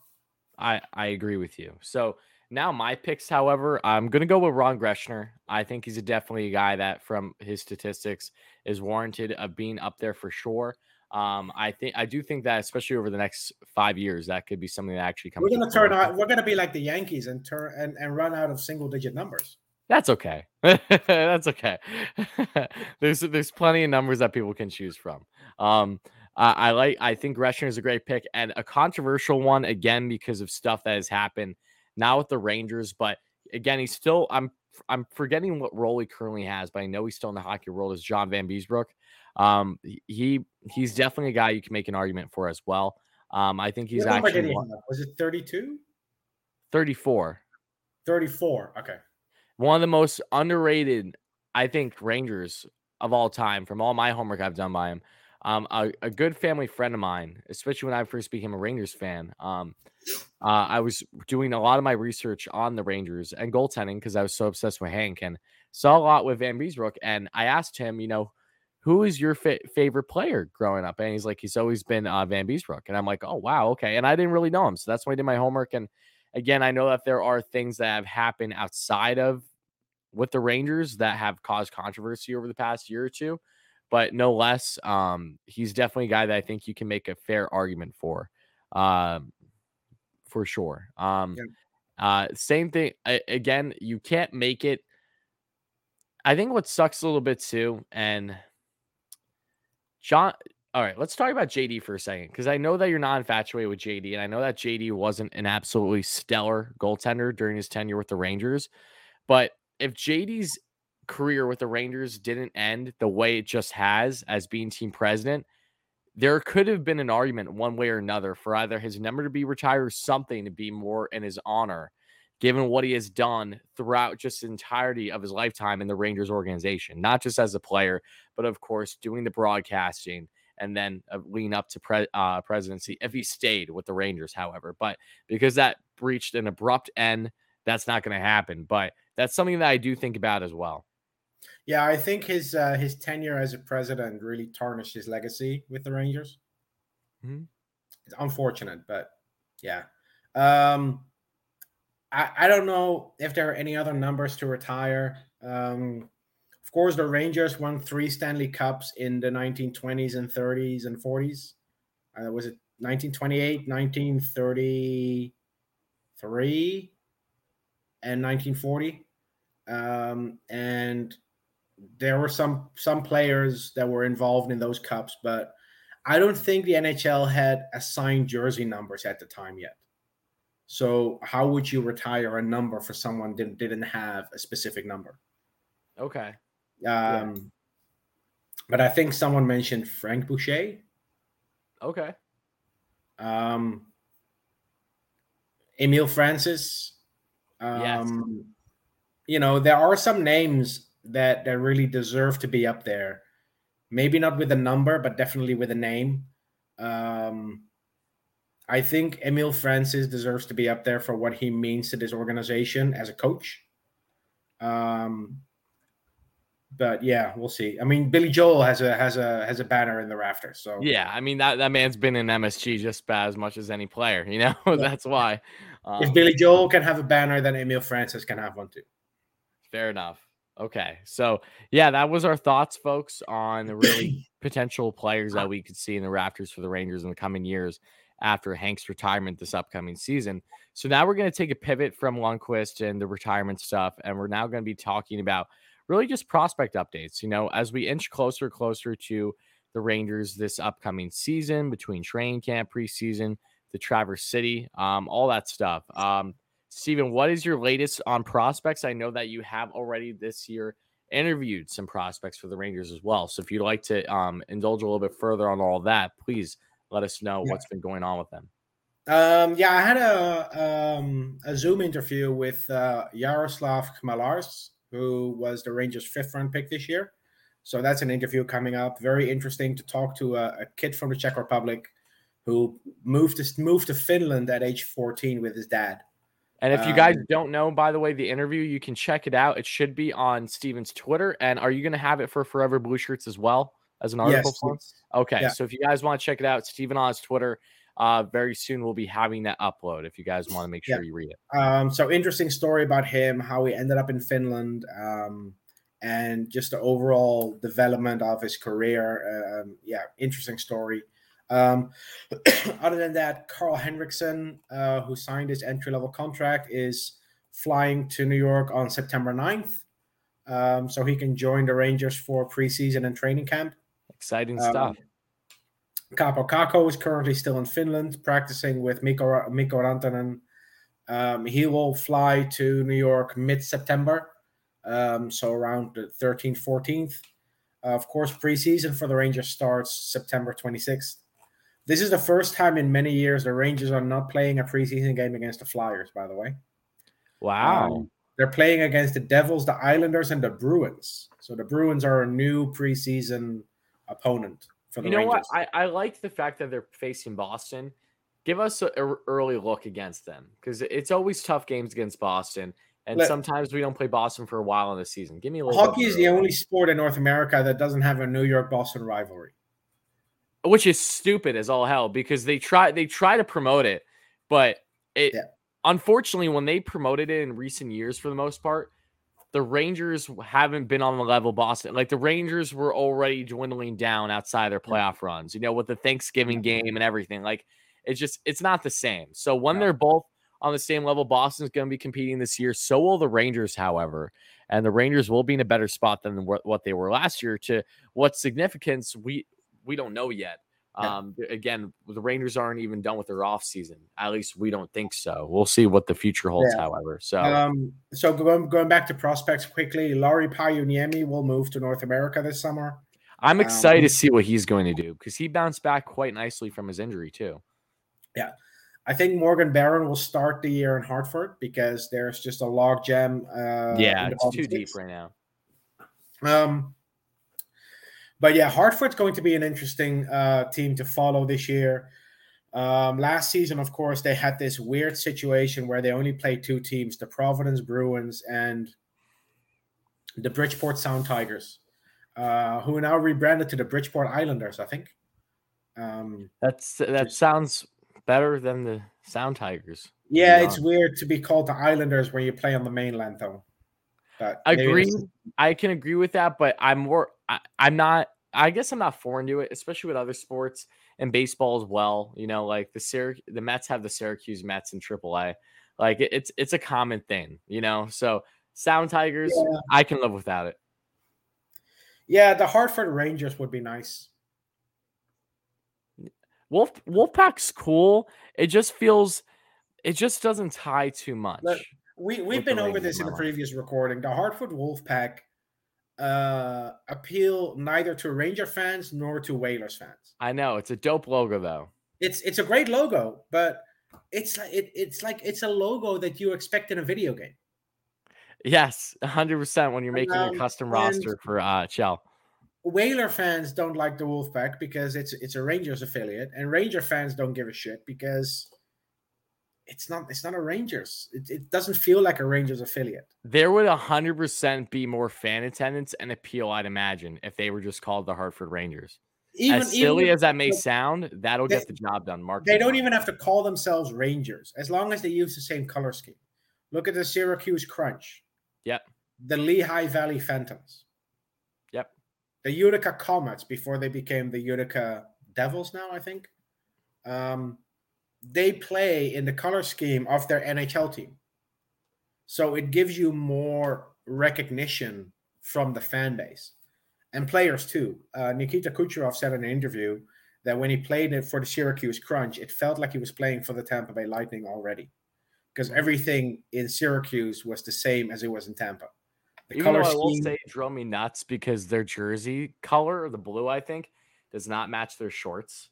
I I agree with you. So now my picks, however, I'm gonna go with Ron Greschner. I think he's a definitely a guy that, from his statistics, is warranted of being up there for sure. Um, I think I do think that, especially over the next five years, that could be something that actually comes. We're gonna turn out. We're gonna be like the Yankees and turn and, and run out of single digit numbers. That's okay. That's okay. there's there's plenty of numbers that people can choose from. Um, I, I like. I think Greschner is a great pick and a controversial one again because of stuff that has happened now with the Rangers. But again, he's still. I'm I'm forgetting what role he currently has, but I know he's still in the hockey world. Is John Vanbiesbrouck. Um, he he's definitely a guy you can make an argument for as well. Um, I think he's What actually Was it 32? 34. 34. Okay. one of the most underrated, I think, Rangers of all time. From all my homework I've done by him, um, a, a good family friend of mine, especially when I first became a Rangers fan. Um, uh, I was doing a lot of my research on the Rangers and goaltending because I was so obsessed with Hank and saw a lot with Vanbiesbrouck. And I asked him, you know, who is your fa- favorite player growing up? And he's like, he's always been uh, Vanbiesbrouck. And I'm like, oh wow, okay. And I didn't really know him, so that's why I did my homework. And again, I know that there are things that have happened outside of with the Rangers that have caused controversy over the past year or two, but no less, um, he's definitely a guy that I think you can make a fair argument for, um, for sure. Um, uh, same thing a- again. You can't make it. I think what sucks a little bit too, and John. All right, let's talk about JD for a second because I know that you're not infatuated with JD, and I know that JD wasn't an absolutely stellar goaltender during his tenure with the Rangers. But if JD's career with the Rangers didn't end the way it just has as being team president, there could have been an argument one way or another for either his number to be retired or something to be more in his honor, given what he has done throughout just the entirety of his lifetime in the Rangers organization, not just as a player, but of course doing the broadcasting and then uh, lean up to pre- uh, presidency if he stayed with the Rangers, however. But because that reached an abrupt end, that's not going to happen. But that's something that I do think about as well. Yeah, I think his uh, his tenure as a president really tarnished his legacy with the Rangers. Mhm. It's unfortunate, but yeah. Um, I I don't know if there are any other numbers to retire. Um, of course, the Rangers won three Stanley Cups in the 1920s and 30s and 40s. Uh, was it 1928, 1933, and 1940? Um, and there were some some players that were involved in those cups, but I don't think the NHL had assigned jersey numbers at the time yet. So how would you retire a number for someone that didn't have a specific number? Okay. Um, But I think someone mentioned Frank Boucher. Okay. Um, Emile Francis. Um, Yes. You know, there are some names that that really deserve to be up there. Maybe not with a number, but definitely with a name. Um, I think Emile Francis deserves to be up there for what he means to this organization as a coach. Um, but yeah, we'll see. I mean, Billy Joel has a has a has a banner in the rafters. So Yeah, I mean that that man's been in MSG just about as much as any player. You know, that's why. if Um, Billy Joel can have a banner, then Emile Francis can have one too. Fair enough. Okay. So, yeah, that was our thoughts, folks, on the really potential players that we could see in the Raptors for the Rangers in the coming years after Hank's retirement this upcoming season. So, now we're going to take a pivot from Lundqvist and the retirement stuff, and we're now going to be talking about really just prospect updates. You know, as we inch closer, closer to the Rangers this upcoming season between training camp, preseason, the Traverse City, um, all that stuff. Um, Steven, what is your latest on prospects? I know that you have already this year interviewed some prospects for the Rangers as well. So if you'd like to um, indulge a little bit further on all that, please let us know Yeah. what's been going on with them. Um, yeah, I had a um, a Zoom interview with uh, Jaroslav Chmelar, who was the Rangers' fifth round pick this year. So that's an interview coming up. Very interesting to talk to a, a kid from the Czech Republic who moved to moved to Finland at age 14 with his dad. And if you guys Um, don't know, by the way, the interview, you can check it out. It should be on Steven's Twitter. And are you going to have it for Forever Blueshirts as well as an article? Yes. Okay. Yeah. So if you guys want to check it out, Steven on his Twitter. Uh, very soon we'll be having that upload if you guys want to make Yeah. sure you read it. Um, so interesting story about him, how he ended up in Finland, um, and just the overall development of his career. Um, yeah, interesting story. Um, other than that, Karl Henriksson, uh, who signed his entry level contract, is flying to New York on September 9th. Um, so he can join the Rangers for preseason and training camp. Exciting Um, stuff. Kaapo Kakko is currently still in Finland practicing with Mikko, Mikko Rantanen. Um, he will fly to New York mid September, um, so around the 13th, 14th. Uh, of course, preseason for the Rangers starts September 26th. This is the first time in many years the Rangers are not playing a preseason game against the Flyers, by the way. Wow. Um, they're playing against the Devils, the Islanders, and the Bruins. So the Bruins are a new preseason opponent for the you know Rangers. what? I, I like the fact that they're facing Boston. Give us an early look against them because it's always tough games against Boston. And Let- sometimes we don't play Boston for a while in the season. Give me a little Hockey is the only sport in North America that doesn't have a New York Boston rivalry. Which is stupid as all hell because they try they try to promote it, but it Yeah. unfortunately when they promoted it in recent years for the most part, the Rangers haven't been on the level Boston. Like the Rangers were already dwindling down outside their playoff runs, you know, with the Thanksgiving game and everything. Like it's just it's not the same. So when No. they're both on the same level, Boston's going to be competing this year. So will the Rangers, however, and the Rangers will be in a better spot than what they were last year. To what significance we we don't know yet. Um, again, the Rangers aren't even done with their offseason. At least we don't think so. We'll see what the future holds, Yeah. however. So Um, so going, going back to prospects quickly, Lauri Pajuniemi will move to North America this summer. I'm um, excited to see what he's going to do because he bounced back quite nicely from his injury too. Yeah. I think Morgan Barron will start the year in Hartford because there's just a log jam. Uh, yeah, it's too deep right now. Um, but yeah, Hartford's going to be an interesting uh, team to follow this year. Um, last season, of course, they had this weird situation where they only played two teams: the Providence Bruins and the Bridgeport Sound Tigers, uh, who are now rebranded to the Bridgeport Islanders. I think. Um, That's that Just- sounds better than the Sound Tigers. yeah, it's weird to be called the Islanders when you play on the mainland, though. But it's- I can agree with that, but I'm more. I, I'm not. I guess I'm not foreign to it, especially with other sports and baseball as well. You know, like the Syrac- the Mets have the Syracuse Mets in AAA. Like it, it's it's a common thing. You know, so Sound Tigers, Yeah. I can live without it. Yeah, the Hartford Rangers would be nice. Wolf Wolfpack's cool. It just feels. It just doesn't tie too much. Look, We we've been over this in the previous recording. The Hartford Wolfpack uh appeal neither to Ranger fans nor to Whalers fans. I know it's a dope logo though. It's it's a great logo, but it's like it, it's like it's a logo that you expect in a video game. Yes, 100 percent when you're making Um, your custom roster for uh Shell. Whaler fans don't like the Wolfpack because it's it's a Rangers affiliate, and Ranger fans don't give a shit because it's not it's not a Rangers. It, it doesn't feel like a Rangers affiliate. There would 100% be more fan attendance and appeal, I'd imagine, if they were just called the Hartford Rangers. Even as silly even- as that may sound, that'll they- get the job done. Mark They don't even have to call themselves Rangers as long as they use the same color scheme. Look at the Syracuse Crunch. Yep. The Lehigh Valley Phantoms. Yep. The Utica Comets before they became the Utica Devils now, I think. Um, they play in the color scheme of their NHL team. So it gives you more recognition from the fan base and players too. Uh, Nikita Kucherov said in an interview that when he played it for the Syracuse Crunch, it felt like he was playing for the Tampa Bay Lightning already because everything in Syracuse was the same as it was in Tampa. The Even though color I will scheme, say it drove me nuts because their jersey color, the blue, I think, does not match their shorts.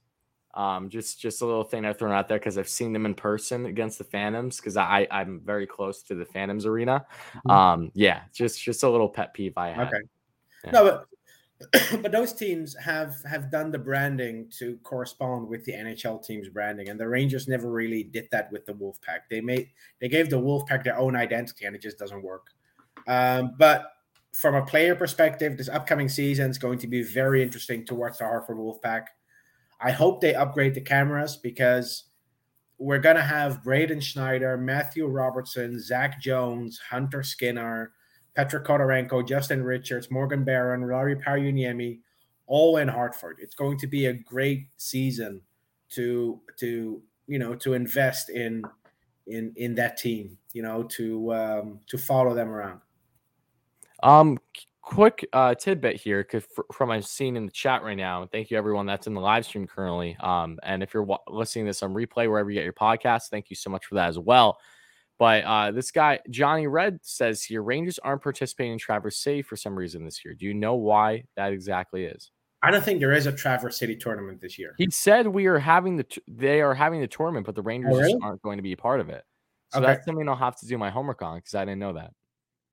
Um, just just a little thing I've thrown out there because I've seen them in person against the Phantoms because I I'm very close to the Phantoms arena. Mhm. Um, yeah, just just a little pet peeve I had. Okay. Yeah. No, but but those teams have have done the branding to correspond with the NHL team's branding, and the Rangers never really did that with the Wolfpack. They made they gave the Wolfpack their own identity, and it just doesn't work. Um, but from a player perspective, this upcoming season is going to be very interesting to watch the Hartford Wolfpack. I hope they upgrade the cameras because we're gonna have Braden Schneider, Matthew Robertson, Zach Jones, Hunter Skinner, Patrik Khodorenko, Justin Richards, Morgan Barron, Lauri Pajuniemi, all in Hartford. It's going to be a great season to to you know to invest in in in that team. You know, to um, to follow them around. Um, quick uh, tidbit here, 'cause fr- from my scene in the chat right now. Thank you everyone that's in the live stream currently. Um, and if you're wa- listening to this on replay wherever you get your podcast, thank you so much for that as well. But uh, this guy Johnny Red says here, Rangers aren't participating in Traverse City for some reason this year. Do you know why that exactly is? I don't think there is a Traverse City tournament this year. He said we are having the t- they are having the tournament, but the Rangers Oh, really? aren't going to be a part of it. So Okay. that's something I'll have to do my homework on because I didn't know that.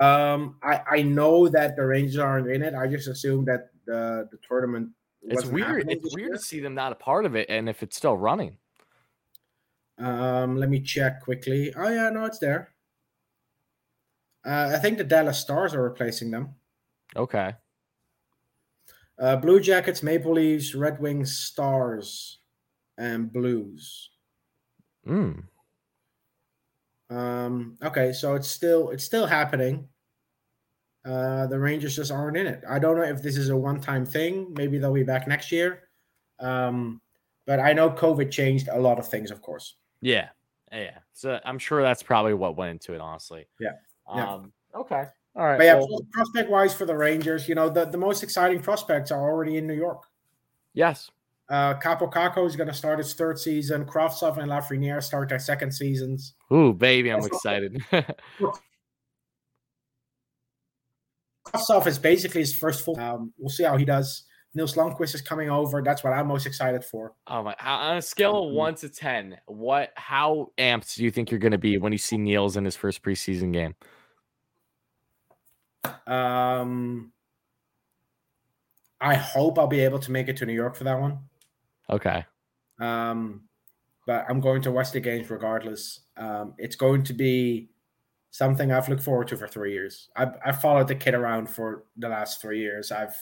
Um, I I know that the Rangers aren't in it. I just assumed that the the tournament. It's weird. It's weird year. to see them not a part of it, and if it's still running. Um, let me check quickly. Oh yeah, no, it's there. Uh, I think the Dallas Stars are replacing them. Okay. Uh, Blue Jackets, Maple Leafs, Red Wings, Stars, and Blues. Mm. Um, okay, so it's still it's still happening. Uh, the Rangers just aren't in it. I don't know if this is a one-time thing. Maybe they'll be back next year. Um, but I know COVID changed a lot of things, of course. Yeah. Yeah. So I'm sure that's probably what went into it, honestly. Yeah. Yeah. Um, okay. All right. But yeah, well, prospect wise for the Rangers, you know, the, the most exciting prospects are already in New York. yes. Uh, Kaapo Kakko is going to start his third season. Kravtsov and Lafreniere start their second seasons. Ooh, baby, I'm That's excited. Kravtsov is basically his first full. Um, we'll see how he does. Nils Lundkvist is coming over. That's what I'm most excited for. oh my! On a scale of Mhm. one to ten, what? How amped do you think you're going to be when you see Nils in his first preseason game? Um, I hope I'll be able to make it to New York for that one. Okay. Um, but I'm going to watch the games regardless. Um, it's going to be something I've looked forward to for three years. I've, I've followed the kid around for the last three years. I've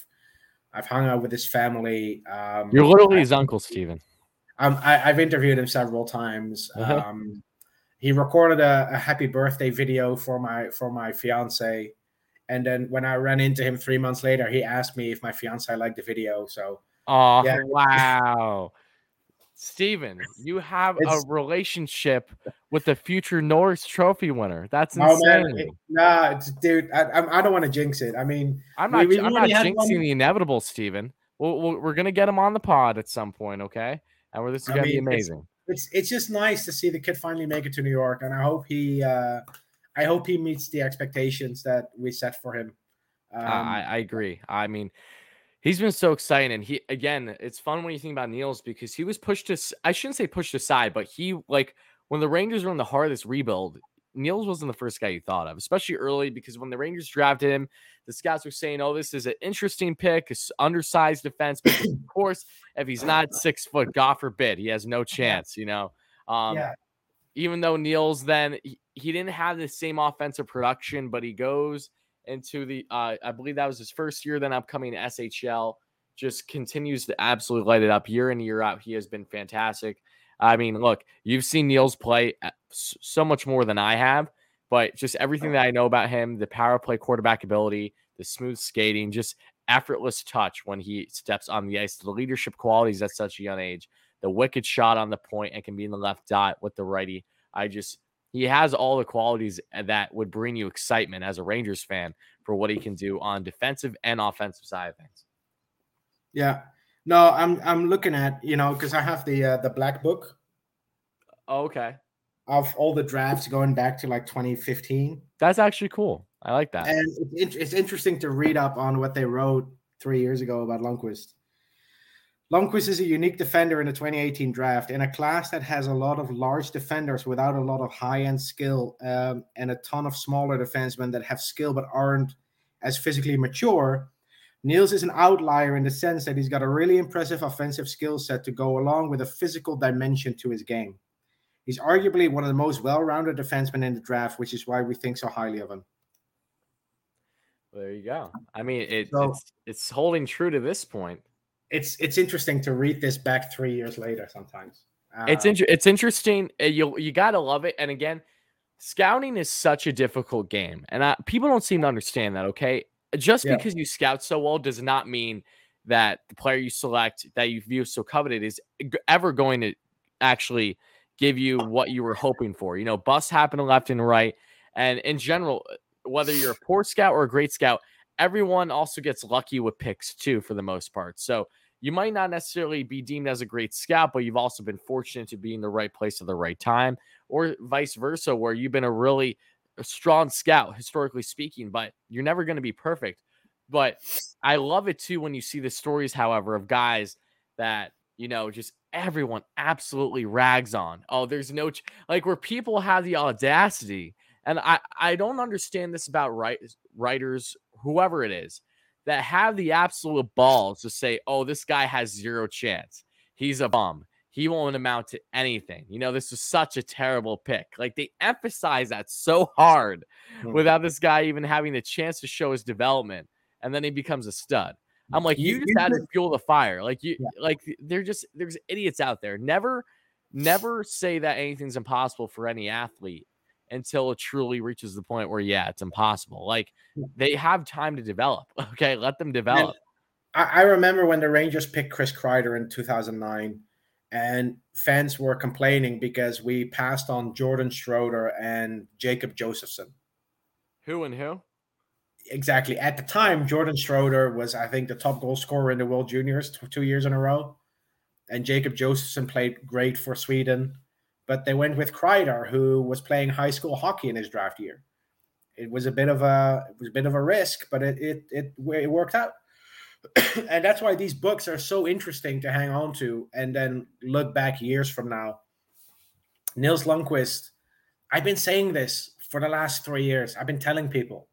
I've hung out with his family. Um, You're literally I- his uncle, Stephen. um, I, I've interviewed him several times. Uh-huh. Um, he recorded a, a happy birthday video for my for my fiance, and then when I ran into him three months later, he asked me if my fiance liked the video. So Oh Yeah. wow. Steven, you have It's- a relationship with the future Norris Trophy winner. That's Oh man, it- nah, it's, dude, I, I, I don't want to jinx it. I mean, I'm not. we I'm not jinxing one- the inevitable, Steven. We'll, we'll, we're gonna get him on the pod at some point, okay? And we're, this is gonna be mean, it's- amazing. it's it's just nice to see the kid finally make it to New York, and I hope he, uh, I hope he meets the expectations that we set for him. Um, I, I agree. I mean, he's been so exciting, and he again, it's fun when you think about Nils because he was pushed to, I shouldn't say pushed aside, but he like when the Rangers were in the heart of this rebuild. Nils wasn't the first guy you thought of, especially early because when the Rangers drafted him, the scouts were saying, "Oh, this is an interesting pick, it's undersized defense." But of course, if he's not six foot, God forbid, he has no chance. You know, um, yeah, even though Nils then he, he didn't have the same offensive production, but he goes into the uh, I believe that was his first year then upcoming SHL. Just continues to absolutely light it up year in year out. He has been fantastic. I mean, look, you've seen Nils play so much more than I have, but just everything that I know about him, the power play quarterback ability, the smooth skating, just effortless touch when he steps on the ice, the leadership qualities at such a young age, the wicked shot on the point and can be in the left dot with the righty. I just he has all the qualities uh, that would bring you excitement as a Rangers fan for what he can do on defensive and offensive side of things. yeah. No, I'm I'm looking at you know because I have the uh, the black book Oh, okay. of all the drafts going back to like 2015, That's actually cool. I like that. and it's, it's interesting to read up on what they wrote three years ago about Lundkvist. Lundkvist is a unique defender in the 2018 draft in a class that has a lot of large defenders without a lot of high end skill um, and a ton of smaller defensemen that have skill but aren't as physically mature. Nils is an outlier in the sense that he's got a really impressive offensive skill set to go along with a physical dimension to his game. He's arguably one of the most well rounded defensemen in the draft, which is why we think so highly of him. there you go. I mean, it, So- it's it's holding true to this point. It's it's interesting to read this back three years later sometimes. It's Um, inter- it's interesting. uh, You you gotta love it. And again, scouting is such a difficult game, and I, people don't seem to understand that. Okay, just Yeah. because you scout so well does not mean that the player you select that you view so coveted is ever going to actually give you what you were hoping for. You know, busts happen left and right. And in general, whether you're a poor scout or a great scout, everyone also gets lucky with picks too, for the most part. So you might not necessarily be deemed as a great scout, but you've also been fortunate to be in the right place at the right time, or vice versa, where you've been a really uh, strong scout, historically speaking, but you're never going to be perfect. But I love it too when you see the stories, however, of guys that, you know, just everyone absolutely rags on. Oh, there's no, ch-. like where people have the audacity. And I, I don't understand this about write, writers, whoever it is, that have the absolute balls to say, oh, this guy has zero chance. He's a bum. He won't amount to anything. You know, this is such a terrible pick. Like they emphasize that so hard mm-hmm. without this guy even having the chance to show his development. And then he becomes a stud. I'm like, you, you just had to fuel the fire. Like you, yeah. like they're just there's idiots out there. Never, never say that anything's impossible for any athlete until it truly reaches the point where yeah, it's impossible. Like hmm. they have time to develop. Okay, let them develop. I, I remember when the Rangers picked Chris Kreider in 2009, and fans were complaining because we passed on Jordan Schroeder and Jacob Josefson. Who and who? Exactly. At the time, Jordan Schroeder was, I think, the top goal scorer in the World Juniors two years in a row. And Jacob Josefson played great for Sweden but they went with Kreider, who was playing high school hockey in his draft year. It was a bit of a it was a bit of a risk, but it it it, it worked out. and that's why these books are so interesting to hang on to and then look back years from now. Nils Lundkvist, I've been saying this for the last three years. I've been telling people,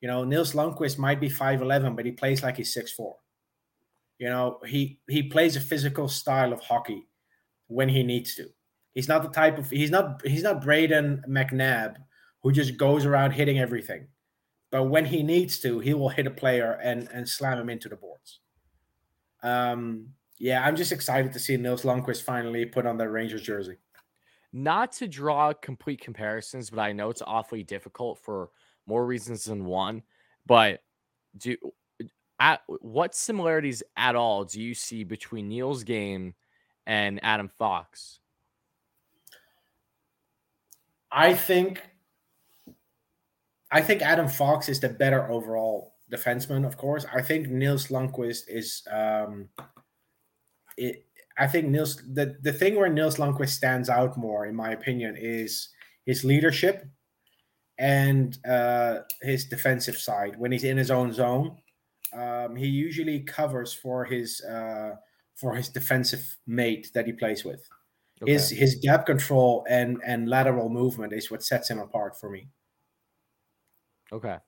you know, Nils Lundkvist might be 5'11, but he plays like he's 6'4. You know, he he plays a physical style of hockey when he needs to. He's not the type of he's not he's not Brayden McNabb who just goes around hitting everything. But when he needs to, he will hit a player and and slam him into the boards. Um, yeah, I'm just excited to see Nils Lundkvist finally put on that Rangers jersey. Not to draw complete comparisons, but I know it's awfully difficult for more reasons than one. But do at what similarities at all do you see between Neil's game and Adam Fox? I think I think Adam Fox is the better overall defenseman, of course. I think Nils Lundkvist is um it I think Nils the, the thing where Nils Lundkvist stands out more, in my opinion, is his leadership and uh his defensive side. When he's in his own zone, um, he usually covers for his uh for his defensive mate that he plays with. Okay. His his gap control and and lateral movement is what sets him apart for me. Okay.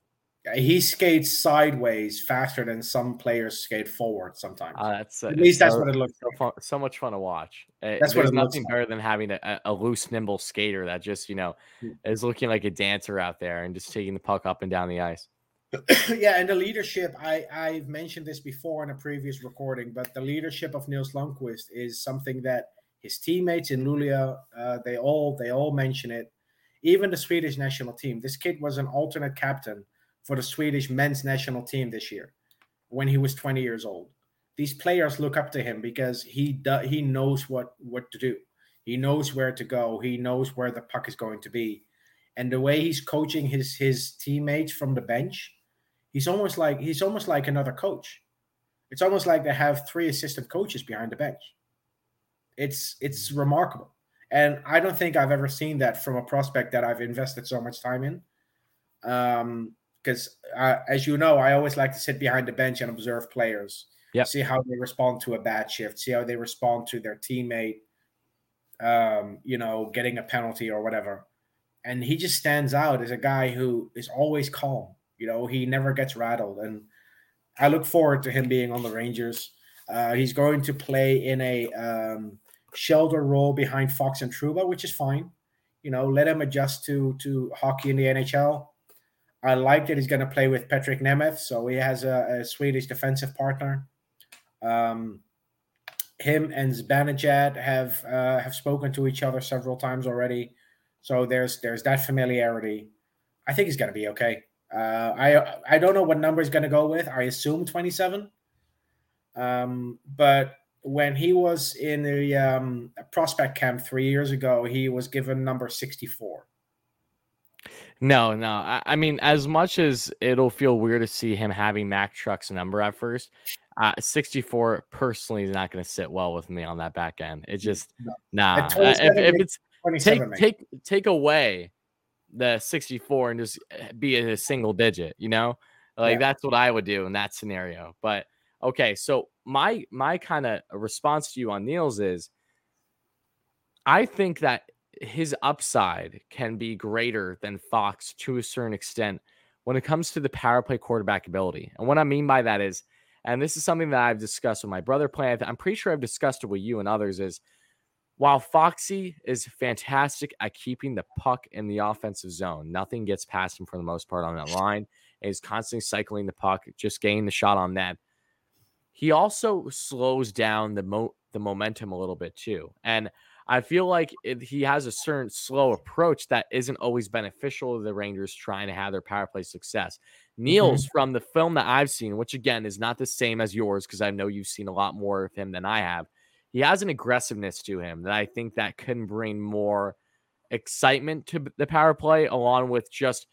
He skates sideways faster than some players skate forward sometimes. Uh, that's uh, at least that's so, what it looks so, like. fun, so much fun to watch. Uh, that's what nothing better like. than having a, a, loose, nimble skater that just you know hmm. is looking like a dancer out there and just taking the puck up and down the ice. yeah, and the leadership. I I've mentioned this before in a previous recording, but the leadership of Nils Lundkvist is something that his teammates in Luleå, uh, they all they all mention it. Even the Swedish national team. This kid was an alternate captain for the Swedish men's national team this year when he was 20 years old. These players look up to him because he do, he knows what what to do. He knows where to go. He knows where the puck is going to be. And the way he's coaching his his teammates from the bench, he's almost like he's almost like another coach. It's almost like they have three assistant coaches behind the bench. It's it's remarkable, and I don't think I've ever seen that from a prospect that I've invested so much time in. Um, because uh, as you know, I always like to sit behind the bench and observe players, yep. see how they respond to a bad shift, see how they respond to their teammate, um, you know, getting a penalty or whatever. And he just stands out as a guy who is always calm. You know, he never gets rattled, and I look forward to him being on the Rangers. Uh, he's going to play in a um, shelter role behind Fox and Trouba, which is fine. You know, let him adjust to to hockey in the NHL. I like that he's going to play with Patrik Nemeth, so he has a, a Swedish defensive partner. Um, him and Zibanejad have uh, have spoken to each other several times already, so there's there's that familiarity. I think he's going to be okay. Uh, I I don't know what number he's going to go with. I assume 27. Um, but when he was in the um, prospect camp three years ago, he was given number 64. No, no. I, I mean, as much as it'll feel weird to see him having Mac Truck's number at first, uh, 64 personally is not going to sit well with me on that back end. It just No. nah. Uh, If, if it's take take take away the 64 and just eh, be a single digit, you know? Like Yeah. that's what I would do in that scenario. But okay, so my my kind of response to you on Nils is I think that his upside can be greater than Fox to a certain extent when it comes to the power play quarterback ability. And what I mean by that is, and this is something that I've discussed with my brother playing, I'm pretty sure I've discussed it with you and others, is while Foxy is fantastic at keeping the puck in the offensive zone, nothing gets past him for the most part on that line. He's constantly cycling the puck, just getting the shot on net. He also slows down the mo- the momentum a little bit too. And I feel like it, he has a certain slow approach that isn't always beneficial to the Rangers trying to have their power play success. Mm-hmm. Nils, from the film that I've seen, which again is not the same as yours, because I know you've seen a lot more of him than I have, he has an aggressiveness to him that I think that can bring more excitement to the power play, along with just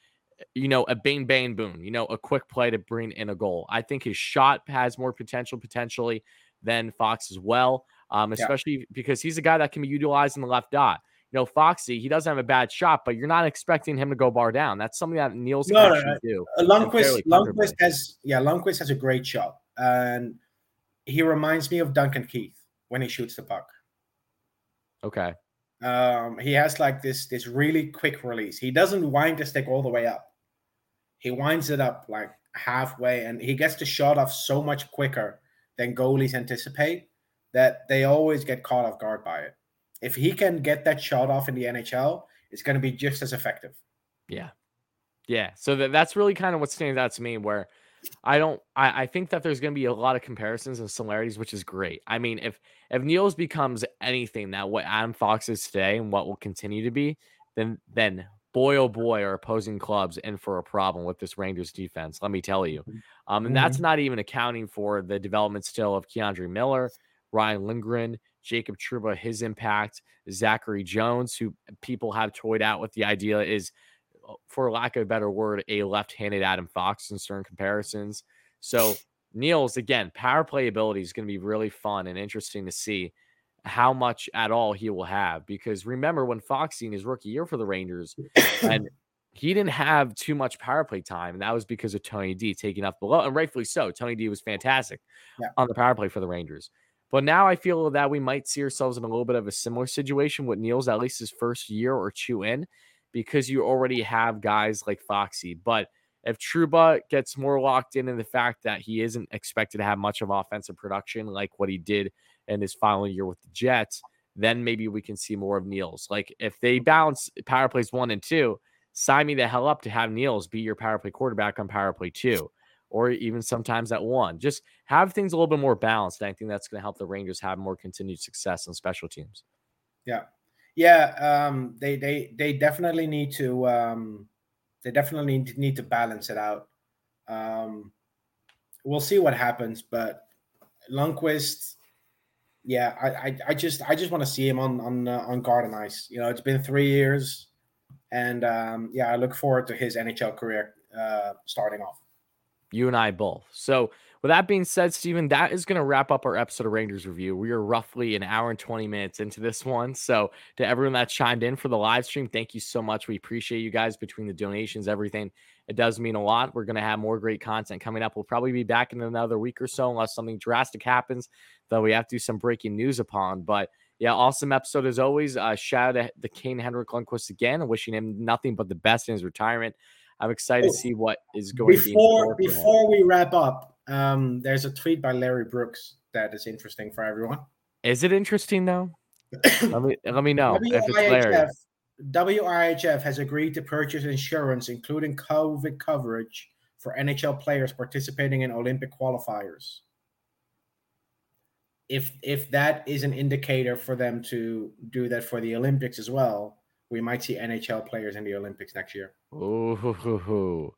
you know a bang bang boom, you know a quick play to bring in a goal. I think his shot has more potential potentially than Fox as well, um, Yeah. especially because he's a guy that can be utilized in the left dot. You know, Foxy, he doesn't have a bad shot, but you're not expecting him to go bar down. That's something that Nils can No, no, do. Uh, Lundkvist. Lundkvist has yeah, Lundkvist has a great shot, and he reminds me of Duncan Keith when he shoots the puck. Okay. Um, he has like this this really quick release. He doesn't wind the stick all the way up. He winds it up like halfway, and he gets the shot off so much quicker than goalies anticipate that they always get caught off guard by it. If he can get that shot off in the NHL, it's going to be just as effective. Yeah. Yeah. So that, that's really kind of what stands out to me where I don't I, I think that there's gonna be a lot of comparisons and similarities, which is great. I mean, if if Nils becomes anything that what Adam Fox is today and what will continue to be, then then boy oh boy are opposing clubs in for a problem with this Rangers defense. Let me tell you. Um, and that's not even accounting for the development still of K'Andre Miller, Ryan Lindgren, Jacob Trouba, his impact, Zachary Jones, who people have toyed out with the idea is, uh, for lack of a better word, a left-handed Adam Fox in certain comparisons. So Nils, again, power play ability is going to be really fun and interesting to see how much at all he will have. Because remember when Foxy in his rookie year for the Rangers, and he didn't have too much power play time, and that was because of Tony D taking up below, and rightfully so. Tony D was fantastic Yeah. on the power play for the Rangers. But now I feel that we might see ourselves in a little bit of a similar situation with Nils, at least his first year or two in, because you already have guys like Foxy. But if Trouba gets more locked in in the fact that he isn't expected to have much of offensive production like what he did in his final year with the Jets, then maybe we can see more of Nils. Like if they balance power plays one and two, sign me the hell up to have Nils be your power play quarterback on power play two, or even sometimes at one. Just have things a little bit more balanced. And I think that's going to help the Rangers have more continued success on special teams. Yeah, yeah. Um, they they they definitely need to um, they definitely need, need to balance it out. Um, we'll see what happens, but Lundkvist, yeah, I I, I just I just want to see him on on uh, on Garden Ice. You know, it's been three years, and um, yeah, I look forward to his NHL career uh, starting off. You and I both. So, with that being said, Steven, that is going to wrap up our episode of Rangers Review. We are roughly an hour and 20 minutes into this one. So, to everyone that chimed in for the live stream, thank you so much. We appreciate you guys between the donations, everything. It does mean a lot. We're going to have more great content coming up. We'll probably be back in another week or so, unless something drastic happens that we have to do some breaking news upon. But yeah, awesome episode as always. Uh, shout out to the King Henrik Lundqvist again, wishing him nothing but the best in his retirement. I'm excited Oh, to see what is going to be Before for him. before we wrap up, um, there's a tweet by Larry Brooks that is interesting for everyone. Is it interesting though? let me let me know if it's hilarious. IIHF has agreed to purchase insurance, including COVID coverage, for NHL players participating in Olympic qualifiers. If if that is an indicator for them to do that for the Olympics as well, we might see NHL players in the Olympics next year. Ooh.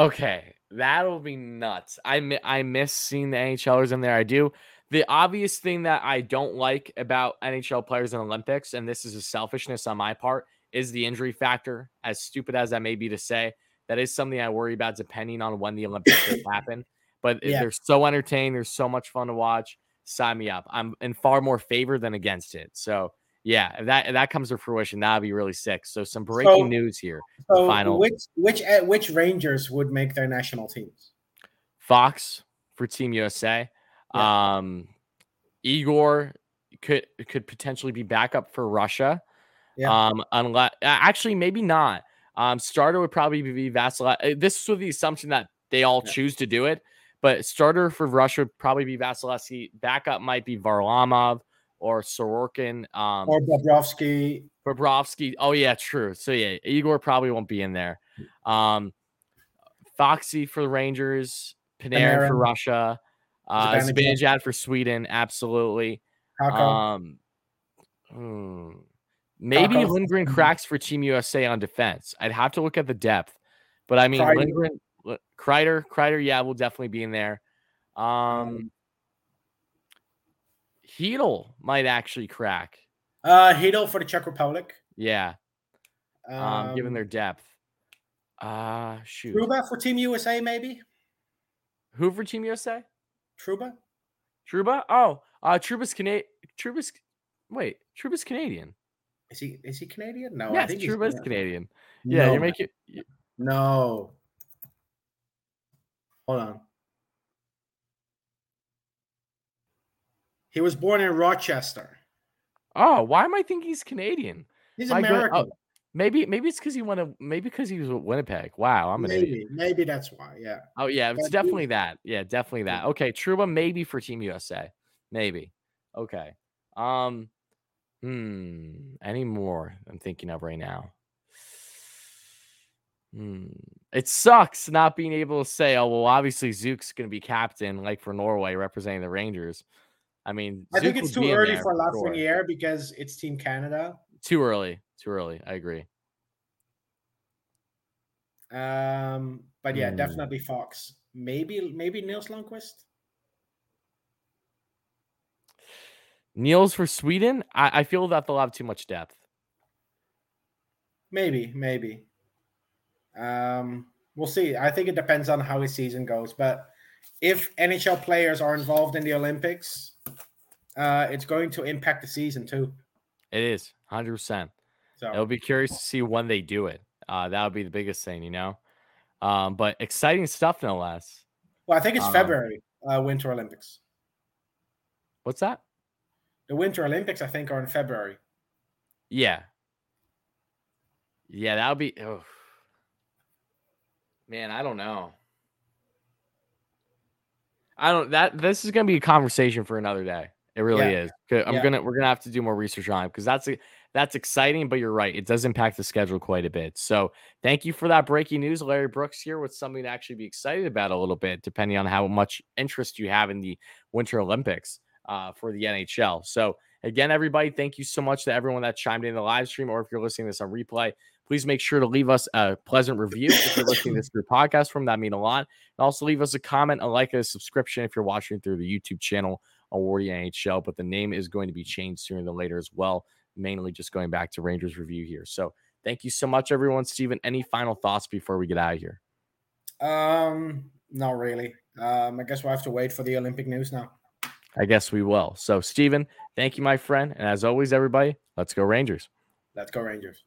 Okay, that'll be nuts. I mi- I miss seeing the NHLers in there. I do. the obvious thing that I don't like about NHL players in Olympics, and this is a selfishness on my part, is the injury factor. As stupid as that may be to say, that is something I worry about depending on when the Olympics happen. But Yeah. they're so entertaining. They're so much fun to watch. Sign me up. I'm in far more favor than against it. So yeah, if that if that comes to fruition, that'd be really sick. So some breaking So- news here. So final- which which uh, which Rangers would make their national teams? Fox for Team USA. Um, Igor could could potentially be backup for Russia. Yeah. Um, unless actually maybe not. Um, starter would probably be Vasilevskiy. This is with the assumption that they all Yeah. choose to do it, but starter for Russia would probably be Vasilevskiy. Backup might be Varlamov or Sorokin. Um, Or Bobrovsky? Bobrovsky. Oh yeah, true. So yeah, Igor probably won't be in there. Um, Foxy for the Rangers, Panarin, for Russia, uh, Zibanejad. For Sweden, absolutely. Um, hmm, maybe Kakko. Lindgren cracks for Team USA on defense. I'd have to look at the depth, but I mean Kreider. Lindgren, Kreider, Kreider, yeah, will definitely be in there. Um, Chytil might actually crack. uh, Chytil for the Czech Republic. Yeah. um, given Um, their depth. Uh shoot. Trouba for Team USA, maybe. Who for Team USA? Trouba. Trouba? Oh, uh Trouba's Canadian. Trouba's wait, Trouba's Canadian. Is he is he Canadian? No, I yes, think he's- Trouba's Canadian. Yeah, No, you're making No. Hold on. He was born in Rochester. Oh, why am I thinking he's Canadian? He's gra- American. oh, maybe maybe it's because he went to maybe because he was with Winnipeg. Wow, I'm an idiot. maybe, maybe that's why. Yeah. Oh yeah, it's But he- definitely that. Yeah, definitely that. Okay, Trouba maybe for Team USA. Maybe. Okay. Um hmm. Any more I'm thinking of right now? Hmm. It sucks not being able to say, oh well, obviously Zook's gonna be captain, like for Norway, representing the Rangers. I mean, I think it's too early for sure. Lafreniere because it's Team Canada. Too early. Too early. I agree. Um, but yeah, Hmm. definitely Fox. Maybe maybe Nils Lundkvist. Nils for Sweden. I, I feel that they'll have too much depth. Maybe, maybe. Um, we'll see. I think it depends on how his season goes. But if NHL players are involved in the Olympics, uh, it's going to impact the season too. It is 100%. So It'll be curious to see when they do it. Uh, that would be the biggest thing, you know. Um, but exciting stuff, no less. well, I think it's um, February, uh, Winter Olympics. What's that? The Winter Olympics, I think, are in February. Yeah, yeah, that'll be. Oh. Man, I don't know. I don't. That this is gonna be a conversation for another day. It really Yeah. is. I'm Yeah. gonna we're gonna have to do more research on it because that's a, that's exciting. But you're right, it does impact the schedule quite a bit. So thank you for that breaking news, Larry Brooks here with something to actually be excited about a little bit, depending on how much interest you have in the Winter Olympics uh, for the NHL. So again, everybody, thank you so much to everyone that chimed in the live stream, or if you're listening to this on replay, please make sure to leave us a pleasant review if you're listening to this through podcast from that mean a lot. And also leave us a comment, a like, a subscription if you're watching through the YouTube channel Awardy NHL. But the name is going to be changed sooner than later as well. Mainly just going back to Rangers review here. So thank you so much, everyone. Steven, any final thoughts before we get out of here? Um, not really. Um, I guess we'll have to wait for the Olympic news now. I guess we will. So, Steven, thank you, my friend. And as always, everybody, let's go Rangers. Let's go Rangers.